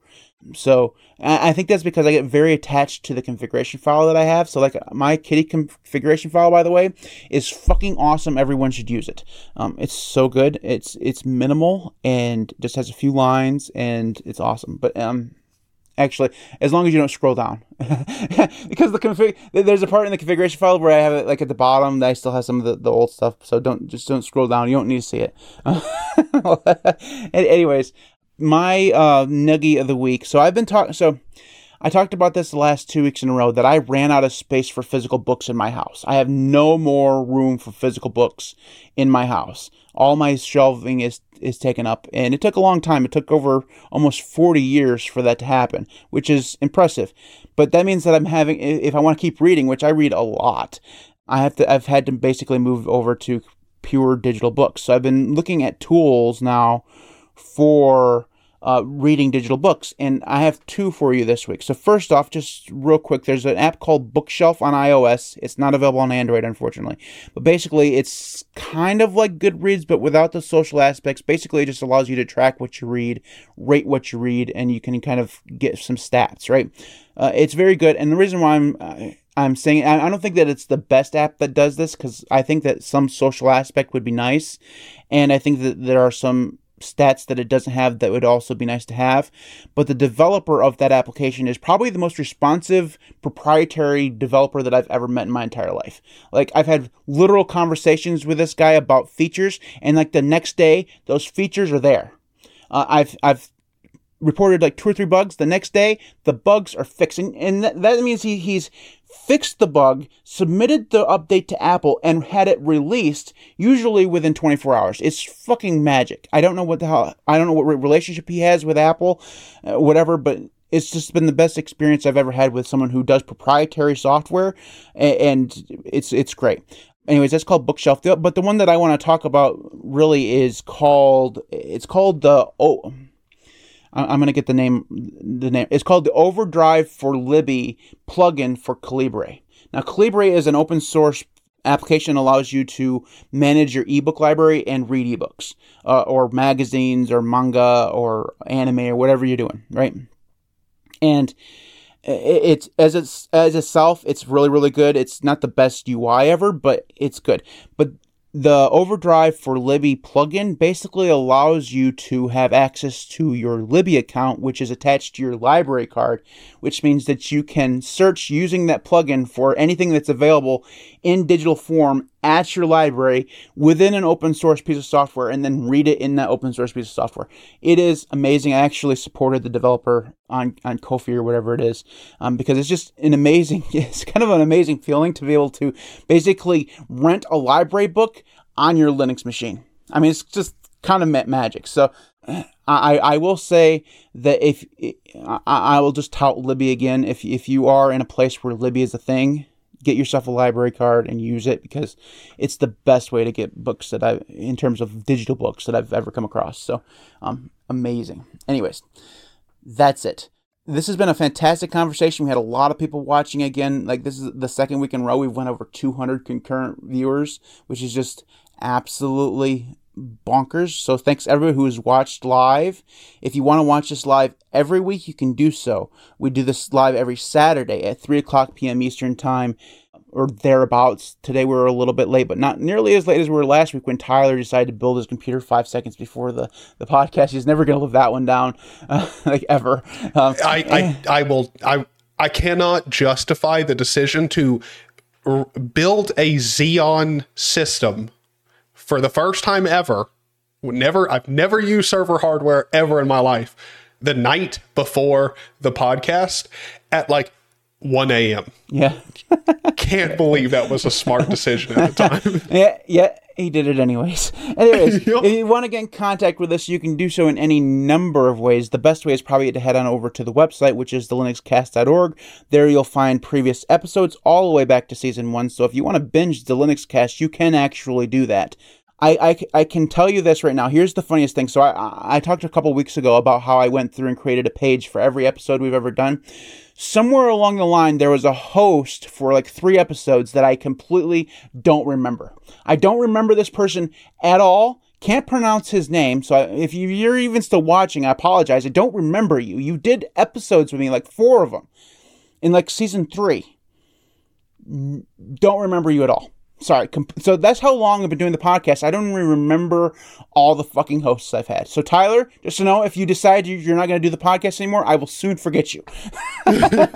So I think that's because I get very attached to the configuration file that I have. So like my Kitty configuration file, by the way, is fucking awesome. Everyone should use it. Um, it's so good. It's it's minimal and just has a few lines and it's awesome. But um, actually, as long as you don't scroll down, because the config there's a part in the configuration file where I have it like at the bottom that I still have some of the, the old stuff. So don't just don't scroll down. You don't need to see it. Anyways, my uh, nuggie of the week. So I've been talking. So I talked about this the last two weeks in a row that I ran out of space for physical books in my house. I have no more room for physical books in my house. All my shelving is is taken up, and it took a long time. It took over almost 40 years for that to happen, which is impressive. But that means that I'm having, if I want to keep reading, which I read a lot, I have to. I've had to basically move over to pure digital books. So I've been looking at tools now for uh, reading digital books. And I have two for you this week. So, first off, just real quick, there's an app called Bookshelf on iOS. It's not available on Android, unfortunately. But basically, it's kind of like Goodreads, but without the social aspects. Basically, it just allows you to track what you read, rate what you read, and you can kind of get some stats, right? Uh, it's very good. And the reason why I'm. Uh, I'm saying I don't think that it's the best app that does this because I think that some social aspect would be nice, and I think that there are some stats that it doesn't have that would also be nice to have. But the developer of that application is probably the most responsive proprietary developer that I've ever met in my entire life. Like I've had literal conversations with this guy about features, and like the next day, those features are there. Uh, I've I've reported like two or three bugs. The next day, the bugs are fixing, and that, that means he, he's fixed the bug, submitted the update to Apple, and had it released usually within 24 hours. It's fucking magic. I don't know what the hell, I don't know what relationship he has with Apple, uh, whatever, but it's just been the best experience I've ever had with someone who does proprietary software, and, it's it's great. Anyways, that's called Bookshelf. But the one that I want to talk about really is called it's called the oh I'm going to get the name. The name. It's called the Overdrive for Libby plugin for Calibre. Now, Calibre is an open source application that allows you to manage your ebook library and read ebooks, uh, or magazines, or manga, or anime, or whatever you're doing, right? And it's as it's as itself, it's really really good. It's not the best UI ever, but it's good. But the Overdrive for Libby plugin basically allows you to have access to your Libby account, which is attached to your library card, which means that you can search using that plugin for anything that's available in digital form at your library within an open source piece of software and then read it in that open source piece of software. It is amazing. I actually supported the developer on, on Ko-fi or whatever it is um, because it's just an amazing, it's kind of an amazing feeling to be able to basically rent a library book on your Linux machine. I mean, it's just kind of magic. So I, I will say that if I, I will just tout Libby again, if, if you are in a place where Libby is a thing, get yourself a library card and use it because it's the best way to get books that I, in terms of digital books that I've ever come across. So, um, amazing. Anyways, that's it. This has been a fantastic conversation. We had a lot of people watching again. Like this is the second week in a row we've went over 200 concurrent viewers, which is just absolutely bonkers. So thanks everybody who has watched live. If you want to watch this live every week, you can do so. We do this live every Saturday at 3 o'clock p.m. Eastern Time or thereabouts. Today we are a little bit late, but not nearly as late as we were last week when Tyler decided to build his computer five seconds before the, the podcast. He's never going to live that one down, uh, like ever. Um, I, I, eh. I will, I, I cannot justify the decision to r- build a Xeon system for the first time ever, never I've never used server hardware ever in my life. The night before the podcast at like 1 a.m. Yeah. Can't believe that was a smart decision at the time. yeah, yeah, he did it anyways. Anyways, yep. if you want to get in contact with us, you can do so in any number of ways. The best way is probably to head on over to the website, which is thelinuxcast.org. There you'll find previous episodes all the way back to season one. So if you want to binge the Linux cast, you can actually do that. I, I, I can tell you this right now. Here's the funniest thing. So I, I talked a couple weeks ago about how I went through and created a page for every episode we've ever done. Somewhere along the line, there was a host for like three episodes that I completely don't remember. I don't remember this person at all Can't pronounce his name. So if you're even still watching, I apologize. I don't remember you. You did episodes with me, like four of them, in like season three. Don't remember you at all. Sorry. So that's how long I've been doing the podcast. I don't even remember all the fucking hosts I've had. So Tyler, just to know, if you decide you're not going to do the podcast anymore, I will soon forget you. like,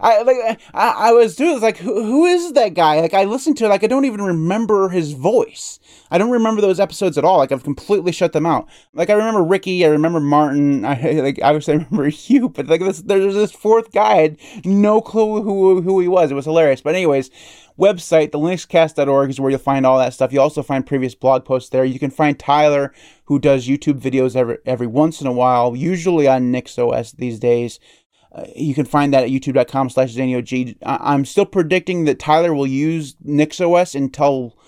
I like I, I was doing like who, who is that guy? Like I listened to it, like I don't even remember his voice. I don't remember those episodes at all. Like I've completely shut them out. Like I remember Ricky, I remember Martin. I like obviously I remember you, but like this, there's this fourth guy. I had no clue who who he was. It was hilarious. But anyways, website, the linuxcast.org is where you'll find all that stuff. You'll also find previous blog posts there. You can find Tyler, who does YouTube videos every every once in a while, usually on NixOS these days. Uh, you can find that at youtube.com slash ZaneyOG. I'm still predicting that Tyler will use NixOS until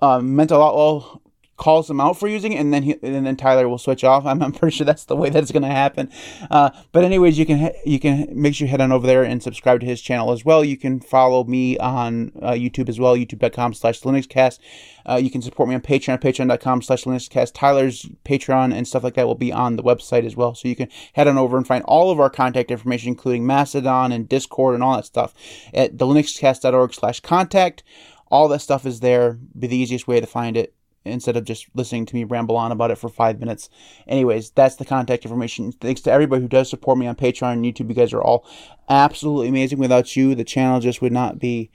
uh, Mental Outlaw calls him out for using it, and then he, and then Tyler will switch off. I'm, I'm pretty sure that's the way that's going to happen. Uh, but anyways, you can you can make sure you head on over there and subscribe to his channel as well. You can follow me on uh, YouTube as well, youtube.com/slash LinuxCast. Uh, you can support me on Patreon, patreon.com/slash LinuxCast. Tyler's Patreon and stuff like that will be on the website as well, so you can head on over and find all of our contact information, including Mastodon and Discord and all that stuff, at thelinuxcast.org/contact. All that stuff is there. Be the easiest way to find it instead of just listening to me ramble on about it for five minutes. Anyways, that's the contact information. Thanks to everybody who does support me on Patreon and YouTube. You guys are all absolutely amazing. Without you, the channel just would not be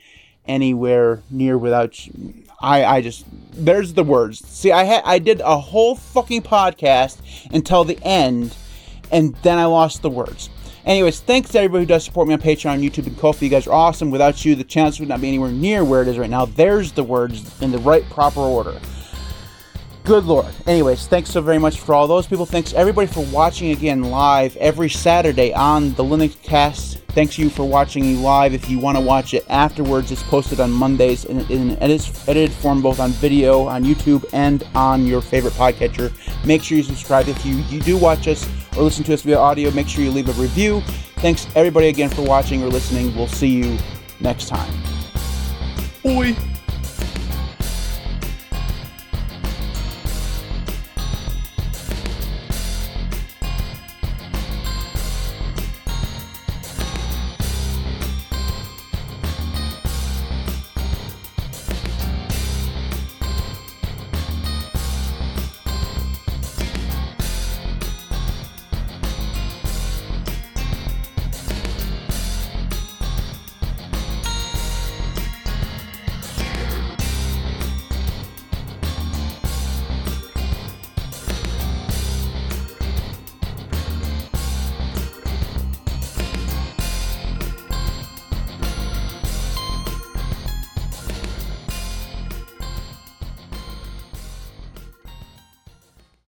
anywhere near without you. I, I just there's the words. See, I had I did a whole fucking podcast until the end, and then I lost the words. Anyways, thanks to everybody who does support me on Patreon, YouTube, and Ko-fi. You guys are awesome. Without you, the channel would not be anywhere near where it is right now. There's the words in the right proper order. Good Lord. Anyways, thanks so very much for all those people. Thanks everybody for watching again live every Saturday on the Linux Cast. Thanks you for watching me live. If you want to watch it afterwards, it's posted on Mondays in, in an edited form, both on video, on YouTube, and on your favorite podcatcher. Make sure you subscribe. If you, you do watch us or listen to us via audio, make sure you leave a review. Thanks everybody again for watching or listening. We'll see you next time. Oi.